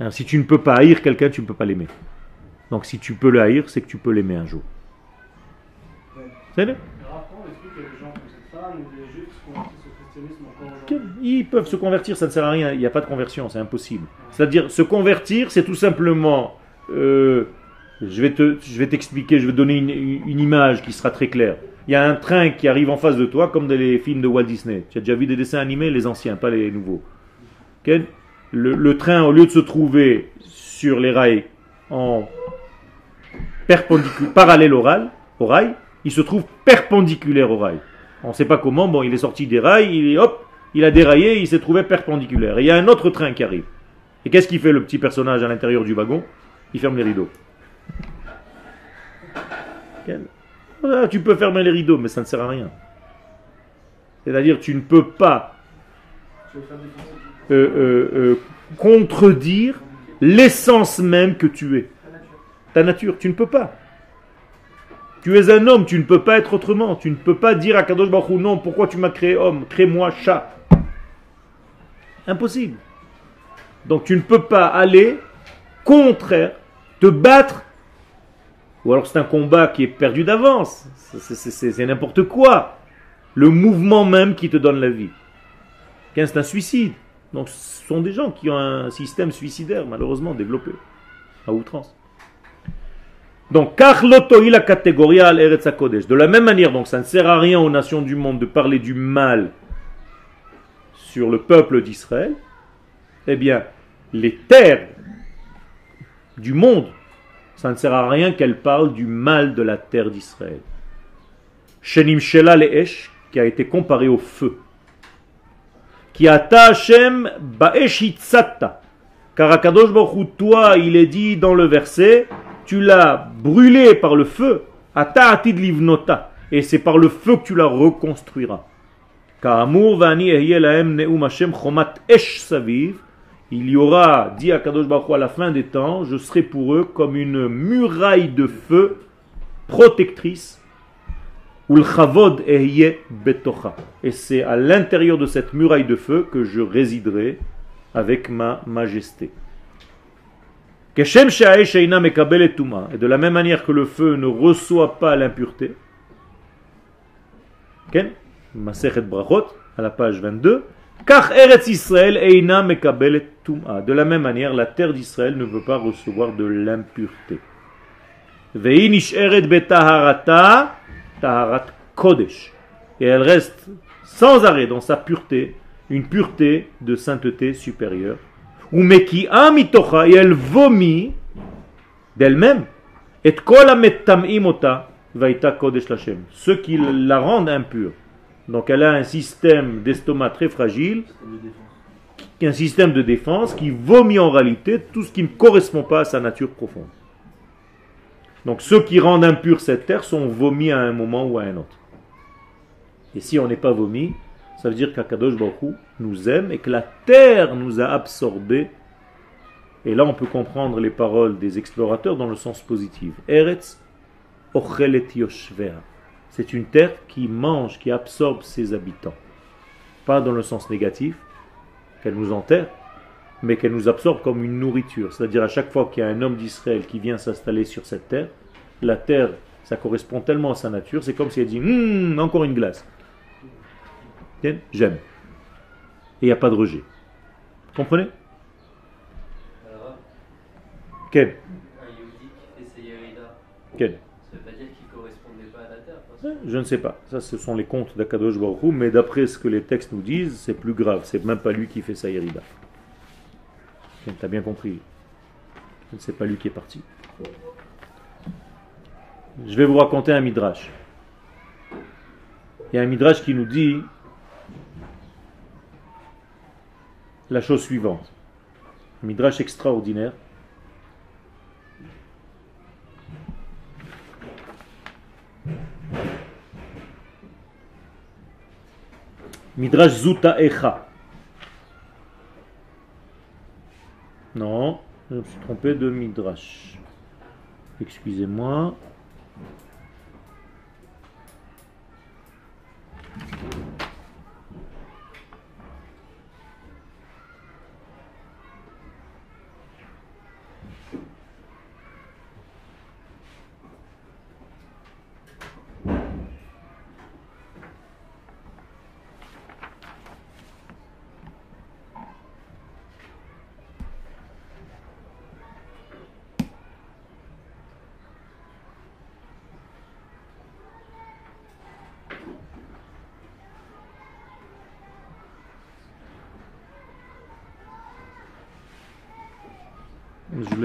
[SPEAKER 1] Alors, si tu ne peux pas haïr quelqu'un, tu ne peux pas l'aimer. Donc si tu peux le haïr, c'est que tu peux l'aimer un jour. C'est vrai. Ils peuvent se convertir, ça ne sert à rien, il n'y a pas de conversion, c'est impossible. C'est-à-dire, se convertir, c'est tout simplement... euh, je vais te- je vais t'expliquer, je vais donner une, image qui sera très claire. Il y a un train qui arrive en face de toi, comme dans les films de Walt Disney. Tu as déjà vu des dessins animés, les anciens, pas les nouveaux. Ok? Le, train, au lieu de se trouver sur les rails en parallèle au rail, il se trouve perpendiculaire au rail. On ne sait pas comment, bon, il est sorti des rails, il hop, il a déraillé, il s'est trouvé perpendiculaire. Et il y a un autre train qui arrive. Et qu'est-ce qu'il fait le petit personnage à l'intérieur du wagon? Il ferme les rideaux. Ah, tu peux fermer les rideaux, mais ça ne sert à rien. C'est-à-dire, tu ne peux pas euh, euh, euh, contredire l'essence même que tu es. Ta nature, tu ne peux pas. Tu es un homme, tu ne peux pas être autrement. Tu ne peux pas dire à Kadosh Baruch non, pourquoi tu m'as créé homme? Crée-moi chat. Impossible. Donc tu ne peux pas aller contraire, te battre Ou alors c'est un combat qui est perdu d'avance. C'est- n'importe quoi. Le mouvement même qui te donne la vie. C'est un suicide. Donc ce sont des gens qui ont un système suicidaire malheureusement développé à outrance. Donc, la catégorie. De la même manière, donc ça ne sert à rien aux nations du monde de parler du mal sur le peuple d'Israël. Eh bien, les terres du monde, ça ne sert à rien qu'elles parlent du mal de la terre d'Israël. Shenim Shela Le'esh, qui a été comparé au feu. Qui ata Hashem ba'esh. Car Baruch Hu, toi, il est dit dans le verset, tu l'as brûlé par le feu, ata atid livnota. Et c'est par le feu que tu la reconstruiras. Ehye lahem ne'um Hashem chomat esh saviv. Il y aura, dit Akadosh Baruch Hu, à la fin des temps, je serai pour eux comme une muraille de feu protectrice. Et c'est à l'intérieur de cette muraille de feu que je résiderai avec ma majesté. Et de la même manière que le feu ne reçoit pas l'impureté, à la page 22, car Israël eina. De la même manière, la terre d'Israël ne veut pas recevoir de l'impureté. Betaharata, taharat kodesh. Et elle reste sans arrêt dans sa pureté, une pureté de sainteté supérieure. Ou meki amitocha, et elle vomit d'elle-même. Et kol kodesh lachem. Ceux qui la rendent impure. Donc elle a un système d'estomac très fragile, un système de défense qui vomit en réalité tout ce qui ne correspond pas à sa nature profonde. Donc ceux qui rendent impure cette terre sont vomis à un moment ou à un autre. Et si on n'est pas vomi, ça veut dire qu'Akadosh Baruch nous aime et que la terre nous a absorbés. Et là on peut comprendre les paroles des explorateurs dans le sens positif. Eretz ochelet yoshvea. C'est une terre qui mange, qui absorbe ses habitants. Pas dans le sens négatif, qu'elle nous enterre, mais qu'elle nous absorbe comme une nourriture. C'est-à-dire à chaque fois qu'il y a un homme d'Israël qui vient s'installer sur cette terre, la terre, ça correspond tellement à sa nature, c'est comme si elle dit Hum, encore une glace. J'aime. Et il n'y a pas de rejet. Comprenez? Quel
[SPEAKER 3] ça veut pas dire qu'il correspondait pas à la terre. parce que-
[SPEAKER 1] Je ne sais pas. Ça, ce sont les contes d'Akadosh Baruch mais d'après ce que les textes nous disent, c'est plus grave. C'est même pas lui qui fait sa Yerida. Tu as bien compris. C'est pas lui qui est parti. Je vais vous raconter un midrash. Il y a un midrash qui nous dit la chose suivante. Un midrash extraordinaire. Midrash Zuta Echa. Non, je me suis trompé de Midrash. Excusez-moi.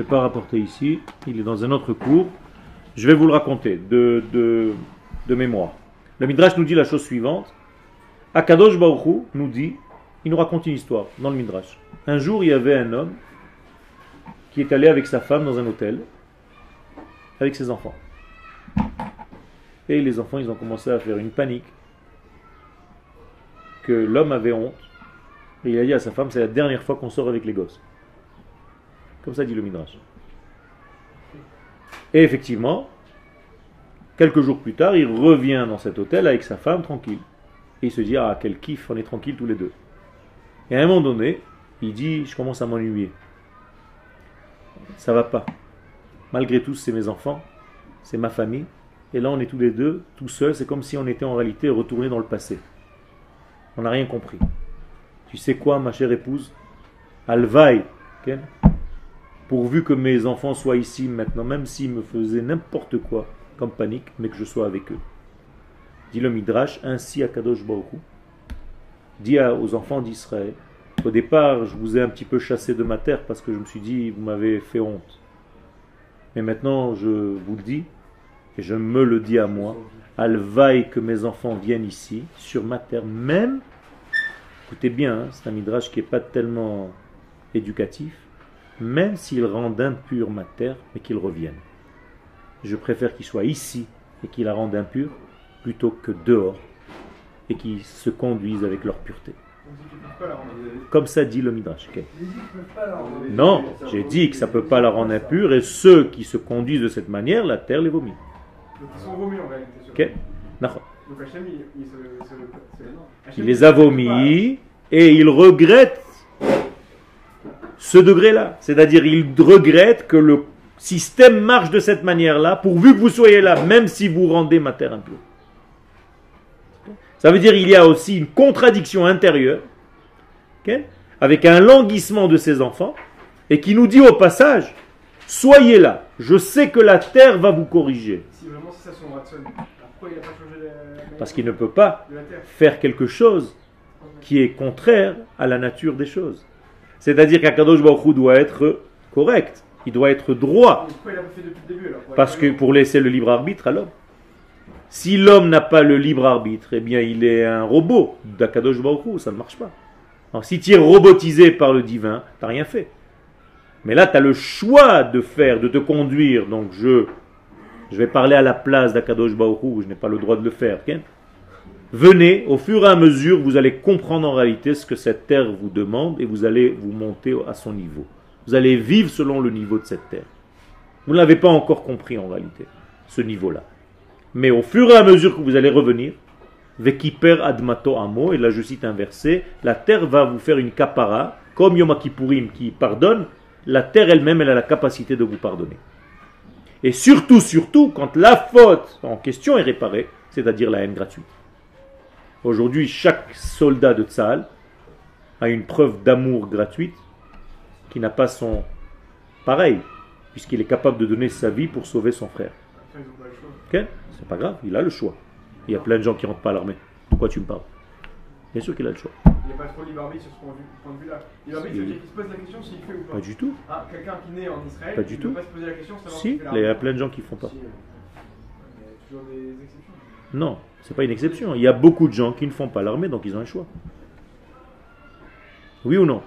[SPEAKER 1] Pas rapporté ici. Il est dans un autre cours. Je vais vous le raconter de, de, de mémoire. Le Midrash nous dit la chose suivante. Akadosh Baruch Hu nous dit, il nous raconte une histoire dans le Midrash. Un jour, il y avait un homme qui est allé avec sa femme dans un hôtel, avec ses enfants. Et les enfants, ils ont commencé à faire une panique, que l'homme avait honte. Il a dit à sa femme, c'est la dernière fois qu'on sort avec les gosses. Comme ça dit le Midrash. Et effectivement, quelques jours plus tard, il revient dans cet hôtel avec sa femme tranquille. Et il se dit, ah, quel kiff, on est tranquille tous les deux. Et à un moment donné, il dit, je commence à m'ennuyer. Ça va pas. Malgré tout, c'est mes enfants. c'est ma famille. Et là, on est tous les deux, tout seuls. C'est comme si on était en réalité retourné dans le passé. On n'a rien compris. Tu sais quoi, ma chère épouse? Alvaï, pourvu que mes enfants soient ici maintenant, même s'ils me faisaient n'importe quoi comme panique, mais que je sois avec eux. Dit le Midrash, ainsi à Kadosh Baruch dit aux enfants d'Israël, au départ, je vous ai un petit peu chassé de ma terre parce que je me suis dit, vous m'avez fait honte. Mais maintenant, je vous le dis, et je me le dis à moi, vaille que mes enfants viennent ici, sur ma terre, même, écoutez bien, hein, c'est un midrash qui n'est pas tellement éducatif, même s'ils rendent impure ma terre, mais qu'ils reviennent. Je préfère qu'ils soient ici et qu'ils la rendent impure, plutôt que dehors, et qu'ils se conduisent avec leur pureté. Comme ça dit le Midrash. Non, j'ai dit que ça ne peut pas la rendre impure et ceux qui se conduisent de cette manière, la terre les vomit.
[SPEAKER 4] Ils sont vomis en réalité.
[SPEAKER 1] Donc il, les a vomis et il regrette ce degré-là. C'est-à-dire il regrette que le système marche de cette manière-là, pourvu que vous soyez là, même si vous rendez ma terre impure. Ça veut dire qu'il y a aussi une contradiction intérieure, avec un languissement de ses enfants, et qui nous dit au passage, soyez là, je sais que la terre va vous corriger. Parce qu'il ne peut pas faire quelque chose qui est contraire à la nature des choses. C'est-à-dire qu'Akadosh Baruch doit être correct, il doit être droit. Parce que pour laisser le libre arbitre à l'homme. Si l'homme n'a pas le libre arbitre, eh bien il est un robot d'Akadosh Baruch ça ne marche pas. Alors, si tu es robotisé par le divin, tu n'as rien fait. Mais là, tu as le choix de faire, de te conduire. Donc je, je vais parler à la place d'Akadosh Baruch je n'ai pas le droit de le faire. Venez, au fur et à mesure, vous allez comprendre en réalité ce que cette terre vous demande et vous allez vous monter à son niveau. Vous allez vivre selon le niveau de cette terre. Vous ne l'avez pas encore compris en réalité, ce niveau-là. Mais au fur et à mesure que vous allez revenir, Vekiper admato amo, et là je cite un verset, la terre va vous faire une kapara, comme Yom qui pardonne, la terre elle-même elle a la capacité de vous pardonner. Et surtout, surtout, quand la faute en question est réparée, c'est-à-dire la haine gratuite. Aujourd'hui, chaque soldat de Tzahal a une preuve d'amour gratuite qui n'a pas son pareil, puisqu'il est capable de donner sa vie pour sauver son frère. C'est pas grave, il a le choix. Il y a plein de gens qui rentrent pas à l'armée. Pourquoi tu me parles? Bien sûr qu'il a le choix.
[SPEAKER 4] Il n'y a pas trop libre arbitre sur ce point de vue-là. Libre arbitre, c'est qu'il se pose la question s'il fait ou pas.
[SPEAKER 1] Pas du tout.
[SPEAKER 4] Ah, quelqu'un qui naît en Israël,
[SPEAKER 1] pas du tout.
[SPEAKER 4] ne peut pas se poser la question
[SPEAKER 1] Si, il y a plein de gens qui font pas.
[SPEAKER 4] Si, euh, il y a toujours des exceptions.
[SPEAKER 1] Non, c'est pas une exception. Il y a beaucoup de gens qui ne font pas l'armée, donc ils ont un choix. Oui ou non?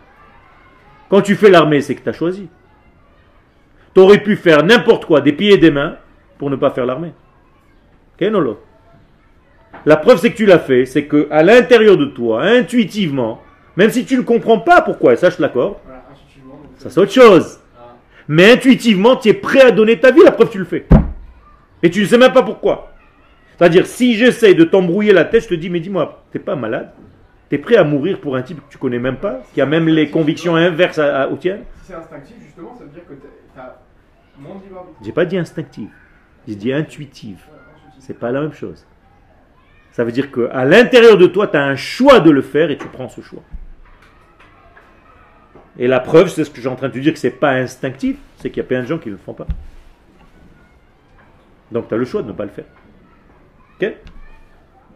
[SPEAKER 1] Quand tu fais l'armée, c'est que tu as choisi. Tu aurais pu faire n'importe quoi, des pieds et des mains, pour ne pas faire l'armée. La preuve, c'est que tu l'as fait, c'est que à l'intérieur de toi, intuitivement, même si tu ne comprends pas pourquoi, ça je l'accorde, ça c'est autre chose. Mais intuitivement, tu es prêt à donner ta vie, la preuve tu le fais. Et tu ne sais même pas pourquoi. C'est-à-dire, si j'essaye de t'embrouiller la tête, je te dis, mais dis-moi, t'es pas malade? Tu es prêt à mourir pour un type que tu connais même pas, qui a même les convictions inverses à, aux tiennes?
[SPEAKER 4] Si c'est instinctif, justement, ça veut dire que tu as moins de
[SPEAKER 1] J'ai pas dit instinctif, j'ai dit intuitive. C'est pas la même chose. Ça veut dire qu'à l'intérieur de toi, tu as un choix de le faire et tu prends ce choix. Et la preuve, c'est ce que suis en train de te dire, que ce n'est pas instinctif, c'est qu'il y a plein de gens qui ne le font pas. Donc tu as le choix de ne pas le faire.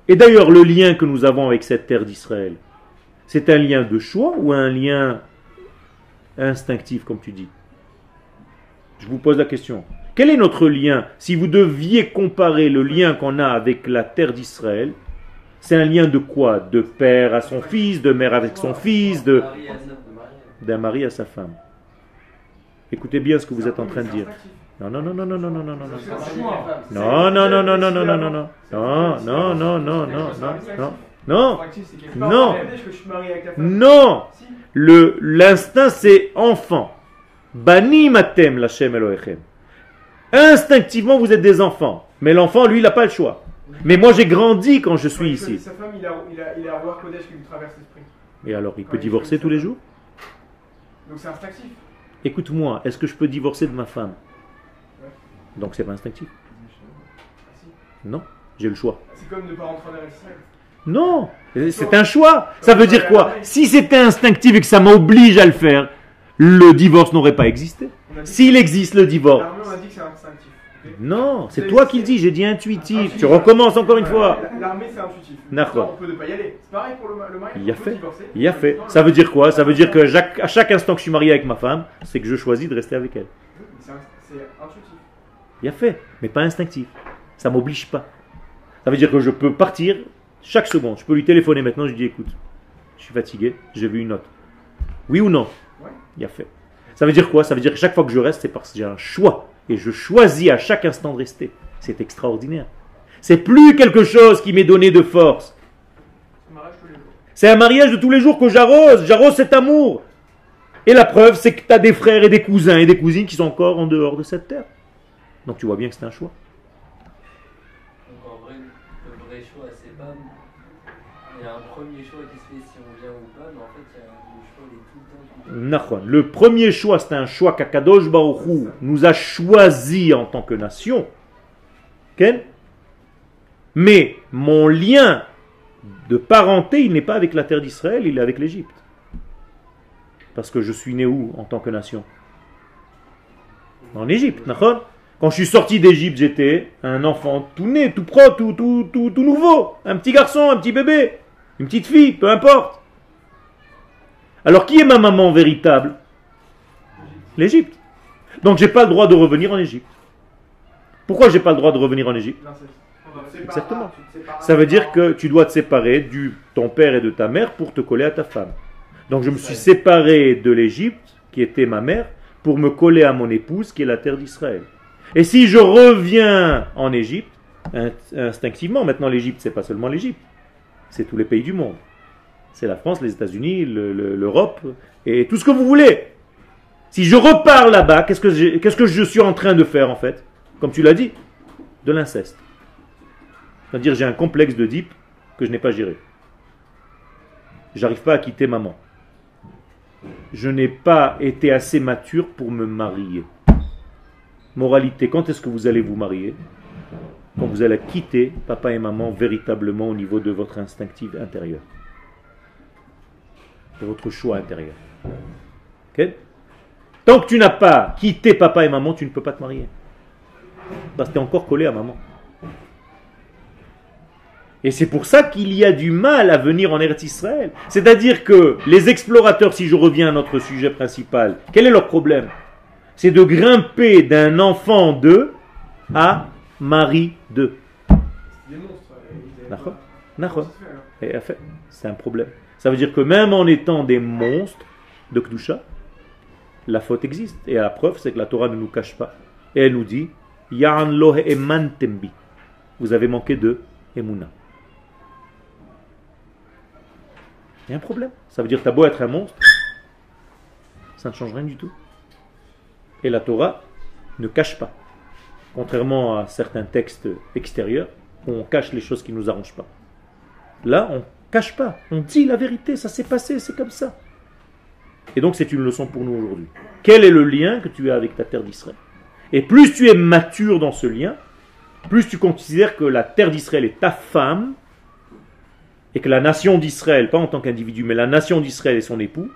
[SPEAKER 1] Et d'ailleurs, le lien que nous avons avec cette terre d'Israël, c'est un lien de choix ou un lien instinctif, comme tu dis? Je vous pose la question. Quel est notre lien? Si vous deviez comparer le lien qu'on a avec la terre d'Israël, c'est un lien de quoi? De père à son fils, de mère avec son fils, de d'un mari à sa femme. Écoutez bien ce que vous êtes en train de dire. Non, non, non, non, non, non, non, non, non, non. Non, non, non, non, non, non, non, non, non. Non, non, non, non, non, non, non. Non. Non. Le, l'instinct, c'est enfant. Bani matem la Elohechem. Instinctivement, vous êtes des enfants. Mais l'enfant, lui, il n'a pas le choix. Mais moi, j'ai grandi quand je suis ici.
[SPEAKER 4] Sa femme, il a, il a, il a Kodesh qui lui traverse l'esprit.
[SPEAKER 1] Et alors, il peut divorcer tous les jours
[SPEAKER 4] Donc c'est instinctif.
[SPEAKER 1] Écoute-moi, est-ce que je peux divorcer de ma femme Donc c'est pas instinctif. Non, j'ai le choix.
[SPEAKER 4] C'est comme ne pas rentrer en Eretz Israël.
[SPEAKER 1] Non, c'est un choix. Ça veut dire quoi Si c'était instinctif et que ça m'oblige à le faire, le divorce n'aurait pas existé. S'il existe le divorce,
[SPEAKER 4] L'armée, on a dit que c'est instinctif. ok
[SPEAKER 1] non, c'est toi qui le dis, j'ai dit intuitif. Tu recommences encore une fois.
[SPEAKER 4] L'armée, c'est intuitif.
[SPEAKER 1] D'accord.
[SPEAKER 4] On peut ne pas y aller. C'est pareil pour le, ma- le mari.
[SPEAKER 1] Il y a fait. Il y a fait. Ça veut dire quoi Ça veut dire que chaque- à chaque instant que je suis marié avec ma femme, c'est que je choisis de rester avec elle.
[SPEAKER 4] C'est intuitif.
[SPEAKER 1] Il y a fait, mais pas instinctif. Ça m'oblige pas. Ça veut dire que je peux partir chaque seconde. Je peux lui téléphoner maintenant. Je dis écoute, je suis fatigué, j'ai vu une note. Oui ou non? Il y a fait. Ça veut dire quoi? Ça veut dire que chaque fois que je reste, c'est parce que j'ai un choix. Et je choisis à chaque instant de rester. C'est extraordinaire. C'est plus quelque chose qui m'est donné de force.
[SPEAKER 4] C'est un mariage
[SPEAKER 1] de tous les jours que j'arrose. J'arrose cet amour. Et la preuve, c'est que tu as des frères et des cousins et des cousines qui sont encore en dehors de cette terre. Donc tu vois bien que c'est un choix.
[SPEAKER 3] Donc en vrai, le vrai choix, c'est pas. Il y a un premier choix qui se fait si on vient ou pas, mais en fait, il y a- le choix il est tout le temps. Le
[SPEAKER 1] premier choix, c'est un choix qu'Akadosh Baruch Hu nous a choisi en tant que nation. Ken? Mais mon lien de parenté, il n'est pas avec la terre d'Israël, il est avec l'Égypte. Parce que je suis né où en tant que nation? En Égypte, Nachon Quand je suis sorti d'Égypte, j'étais un enfant tout né, tout propre, tout, tout, tout, tout nouveau. Un petit garçon, un petit bébé, une petite fille, peu importe. Alors qui est ma maman véritable? L'Égypte. Donc j'ai pas le droit de revenir en Égypte. Pourquoi j'ai pas le droit de revenir en Égypte? Exactement. Ça veut dire que tu dois te séparer du ton père et de ta mère pour te coller à ta femme. Donc je me suis séparé de l'Égypte, qui était ma mère, pour me coller à mon épouse, qui est la terre d'Israël. Et si je reviens en Égypte, in- instinctivement, maintenant l'Égypte, c'est pas seulement l'Égypte, c'est tous les pays du monde. C'est la France, les États-Unis, le- le- l'Europe et tout ce que vous voulez. Si je repars là-bas, qu'est-ce que, je suis en train de faire en fait? Comme tu l'as dit, de l'inceste. C'est-à-dire j'ai un complexe de deep que je n'ai pas géré. J'arrive pas à quitter maman. Je n'ai pas été assez mature pour me marier. Moralité, quand est-ce que vous allez vous marier? Quand vous allez quitter papa et maman véritablement au niveau de votre instinctif intérieur. De votre choix intérieur. Ok? Tant que tu n'as pas quitté papa et maman, tu ne peux pas te marier. Parce que tu es encore collé à maman. Et c'est pour ça qu'il y a du mal à venir en Eretz Israël. C'est-à-dire que les explorateurs, si je reviens à notre sujet principal, quel est leur problème? C'est de grimper d'un enfant de à mari de.
[SPEAKER 4] Des monstres. ils avaient
[SPEAKER 1] Nachon.
[SPEAKER 4] pas-
[SPEAKER 1] Nachon.
[SPEAKER 4] Comment ça se fait, alors
[SPEAKER 1] Et en fait, c'est un problème. Ça veut dire que même en étant des monstres de Kdusha, la faute existe. Et la preuve, c'est que la Torah ne nous cache pas. Et elle nous dit. Vous avez manqué de Emouna. Il y a un problème. Ça veut dire que tu as beau être un monstre, ça ne change rien du tout. Et la Torah ne cache pas. Contrairement à certains textes extérieurs, où on cache les choses qui ne nous arrangent pas. Là, on cache pas. On dit la vérité. Ça s'est passé, c'est comme ça. Et donc, c'est une leçon pour nous aujourd'hui. Quel est le lien que tu as avec ta terre d'Israël? Et plus tu es mature dans ce lien, plus tu considères que la terre d'Israël est ta femme, et que la nation d'Israël, pas en tant qu'individu, mais la nation d'Israël est son époux,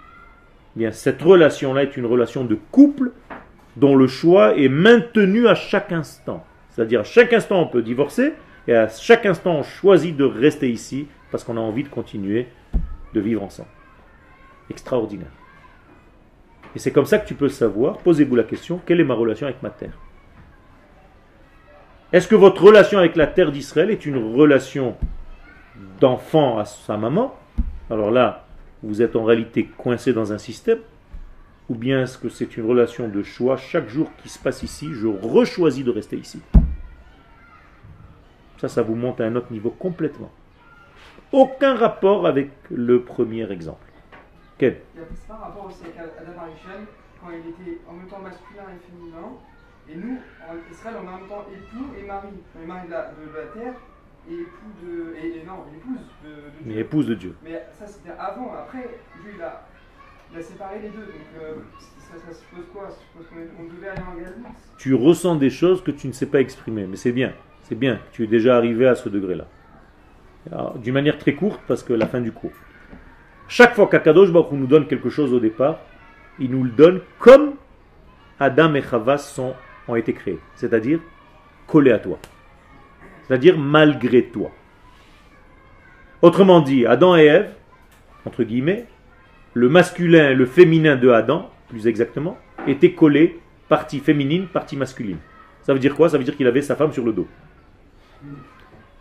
[SPEAKER 1] eh bien cette relation-là est une relation de couple dont le choix est maintenu à chaque instant. C'est-à-dire à chaque instant on peut divorcer, et à chaque instant on choisit de rester ici parce qu'on a envie de continuer de vivre ensemble. Extraordinaire. Et c'est comme ça que tu peux savoir, posez-vous la question, quelle est ma relation avec ma terre? Est-ce que votre relation avec la terre d'Israël est une relation d'enfant à sa maman? Alors là, vous êtes en réalité coincé dans un système ou bien est-ce que c'est une relation de choix? Chaque jour qui se passe ici, je rechoisis de rester ici. Ça, ça vous monte à un autre niveau complètement. Aucun rapport avec le premier exemple. Quel?
[SPEAKER 4] A c'est pas un rapport aussi avec Adam Arishon, quand il était en même temps masculin et féminin. Et nous, en Israël, on est en même temps époux et mari. On est mari de la, de la terre et époux de. Et, et non, épouse de, de Dieu.
[SPEAKER 1] épouse de Dieu.
[SPEAKER 4] Mais ça, c'était avant. Après, Dieu, il a, il a séparé les deux. Donc, euh, ça, suppose quoi?
[SPEAKER 1] Tu ressens des choses que tu ne sais pas exprimer, mais c'est bien. C'est bien, tu es déjà arrivé à ce degré-là. D'une manière très courte, parce que la fin du cours. Chaque fois qu'Akadosh Baruch nous donne quelque chose au départ, il nous le donne comme Adam et Chava sont, ont été créés. C'est-à-dire collés à toi. C'est-à-dire malgré toi. Autrement dit, Adam et Ève, entre guillemets, le masculin et le féminin de Adam, plus exactement, étaient collés, partie féminine, partie masculine. Ça veut dire quoi? Ça veut dire qu'il avait sa femme sur le dos.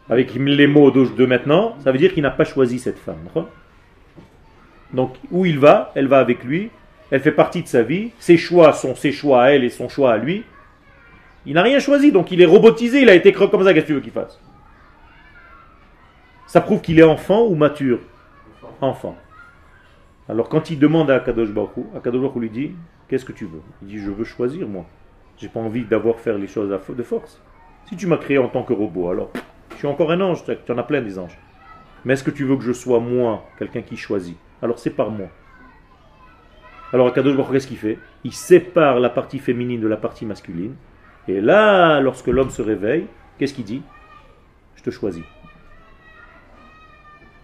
[SPEAKER 1] Avec les mots de maintenant, ça veut dire qu'il n'a pas choisi cette femme. Donc, où il va, elle va avec lui, elle fait partie de sa vie, ses choix sont ses choix à elle et son choix à lui. Il n'a rien choisi, donc il est robotisé, il a été créé comme ça, qu'est-ce que tu veux qu'il fasse? Ça prouve qu'il est enfant ou mature? Enfant. Alors quand il demande à Kadosh Baruch Akadosh Baruch lui dit, qu'est-ce que tu veux? Il dit, je veux choisir moi. J'ai pas envie d'avoir faire les choses de force. Si tu m'as créé en tant que robot, alors je suis encore un ange, tu en as plein des anges. Mais est-ce que tu veux que je sois moi, quelqu'un qui choisit? Alors c'est par moi. Alors Akadosh Baruch qu'est-ce qu'il fait? Il sépare la partie féminine de la partie masculine. Et là, lorsque l'homme se réveille, qu'est-ce qu'il dit? Je te choisis.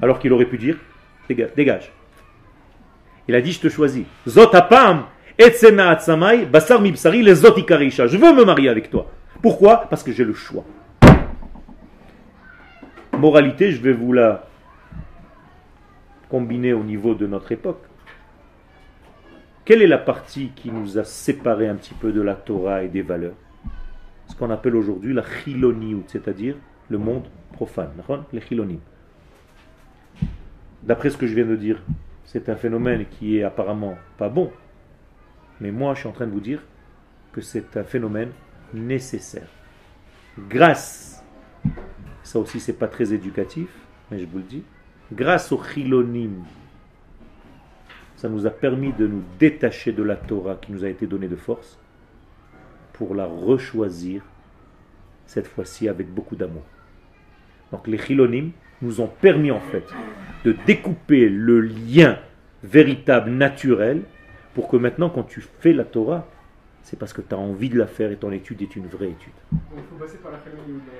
[SPEAKER 1] Alors qu'il aurait pu dire dégage. Il a dit je te choisis. Zotapam basar mibsari les Je veux me marier avec toi. Pourquoi? Parce que j'ai le choix moralité, je vais vous la combiner au niveau de notre époque. Quelle est la partie qui nous a séparés un petit peu de la Torah et des valeurs? Ce qu'on appelle aujourd'hui la chiloniout, c'est-à-dire le monde profane, les chilonim. D'après ce que je viens de dire, c'est un phénomène qui est apparemment pas bon. Mais moi, je suis en train de vous dire que c'est un phénomène nécessaire. Grâce ça aussi c'est pas très éducatif, mais je vous le dis, grâce au chilonim, ça nous a permis de nous détacher de la Torah qui nous a été donnée de force pour la rechoisir cette fois-ci avec beaucoup d'amour. Donc les chilonim nous ont permis en fait de découper le lien véritable, naturel, pour que maintenant quand tu fais la Torah, c'est parce que tu as envie de la faire et ton étude est une vraie étude.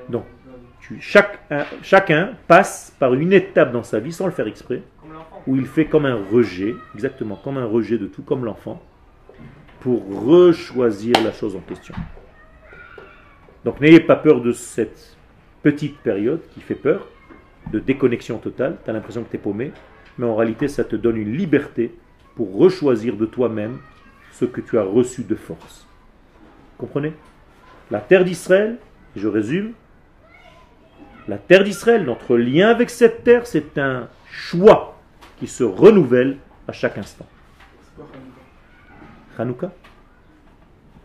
[SPEAKER 1] Donc, chaque, chacun passe par une étape dans sa vie sans le faire exprès, où il fait comme un rejet, exactement comme un rejet de tout, comme l'enfant, pour rechoisir la chose en question. Donc n'ayez pas peur de cette petite période qui fait peur, de déconnexion totale, tu as l'impression que tu es paumé, mais en réalité ça te donne une liberté pour rechoisir de toi-même ce que tu as reçu de force. Comprenez? La terre d'Israël, je résume, la terre d'Israël, notre lien avec cette terre, c'est un choix qui se renouvelle à chaque instant. Hanouka?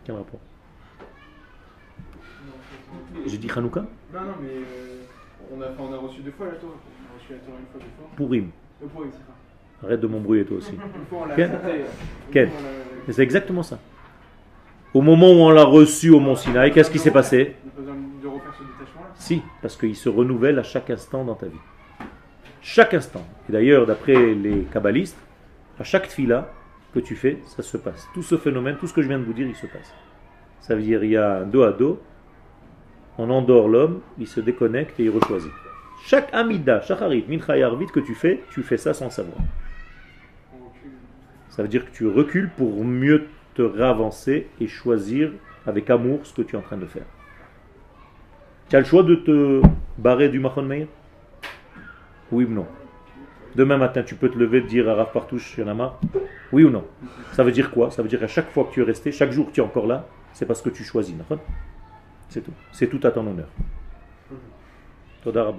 [SPEAKER 1] Quel rapport? J'ai dit Hanouka?
[SPEAKER 4] Non, non, mais euh, on, a, on, a, reçu deux fois la Torah. On a reçu la Torah une fois, deux fois.
[SPEAKER 1] Pourim.
[SPEAKER 4] Le Pourim, c'est ça.
[SPEAKER 1] Arrête de m'embrouiller toi aussi.
[SPEAKER 4] Quel
[SPEAKER 1] C'est exactement ça. Au moment où on l'a reçu au Mont Sinaï, qu'est-ce qui s'est passé Si, parce qu'il se renouvelle à chaque instant dans ta vie. Chaque instant. Et d'ailleurs, d'après les kabbalistes, à chaque fila que tu fais, ça se passe. Tout ce phénomène, tout ce que je viens de vous dire, il se passe. Ça veut dire il y a un dos à dos, on endort l'homme, il se déconnecte et il rechoisit. Chaque amida, chaque harit, mincha que tu fais, tu fais ça sans savoir. Ça veut dire que tu recules pour mieux te réavancer et choisir avec amour ce que tu es en train de faire. Tu as le choix de te barrer du Mahon Meir? Oui ou non? Demain matin, tu peux te lever et dire à Rav Partouche, y en a marre? Oui ou non? Ça veut dire quoi? Ça veut dire qu'à chaque fois que tu es resté, chaque jour que tu es encore là, c'est parce que tu choisis. C'est tout. C'est tout à ton honneur. Toda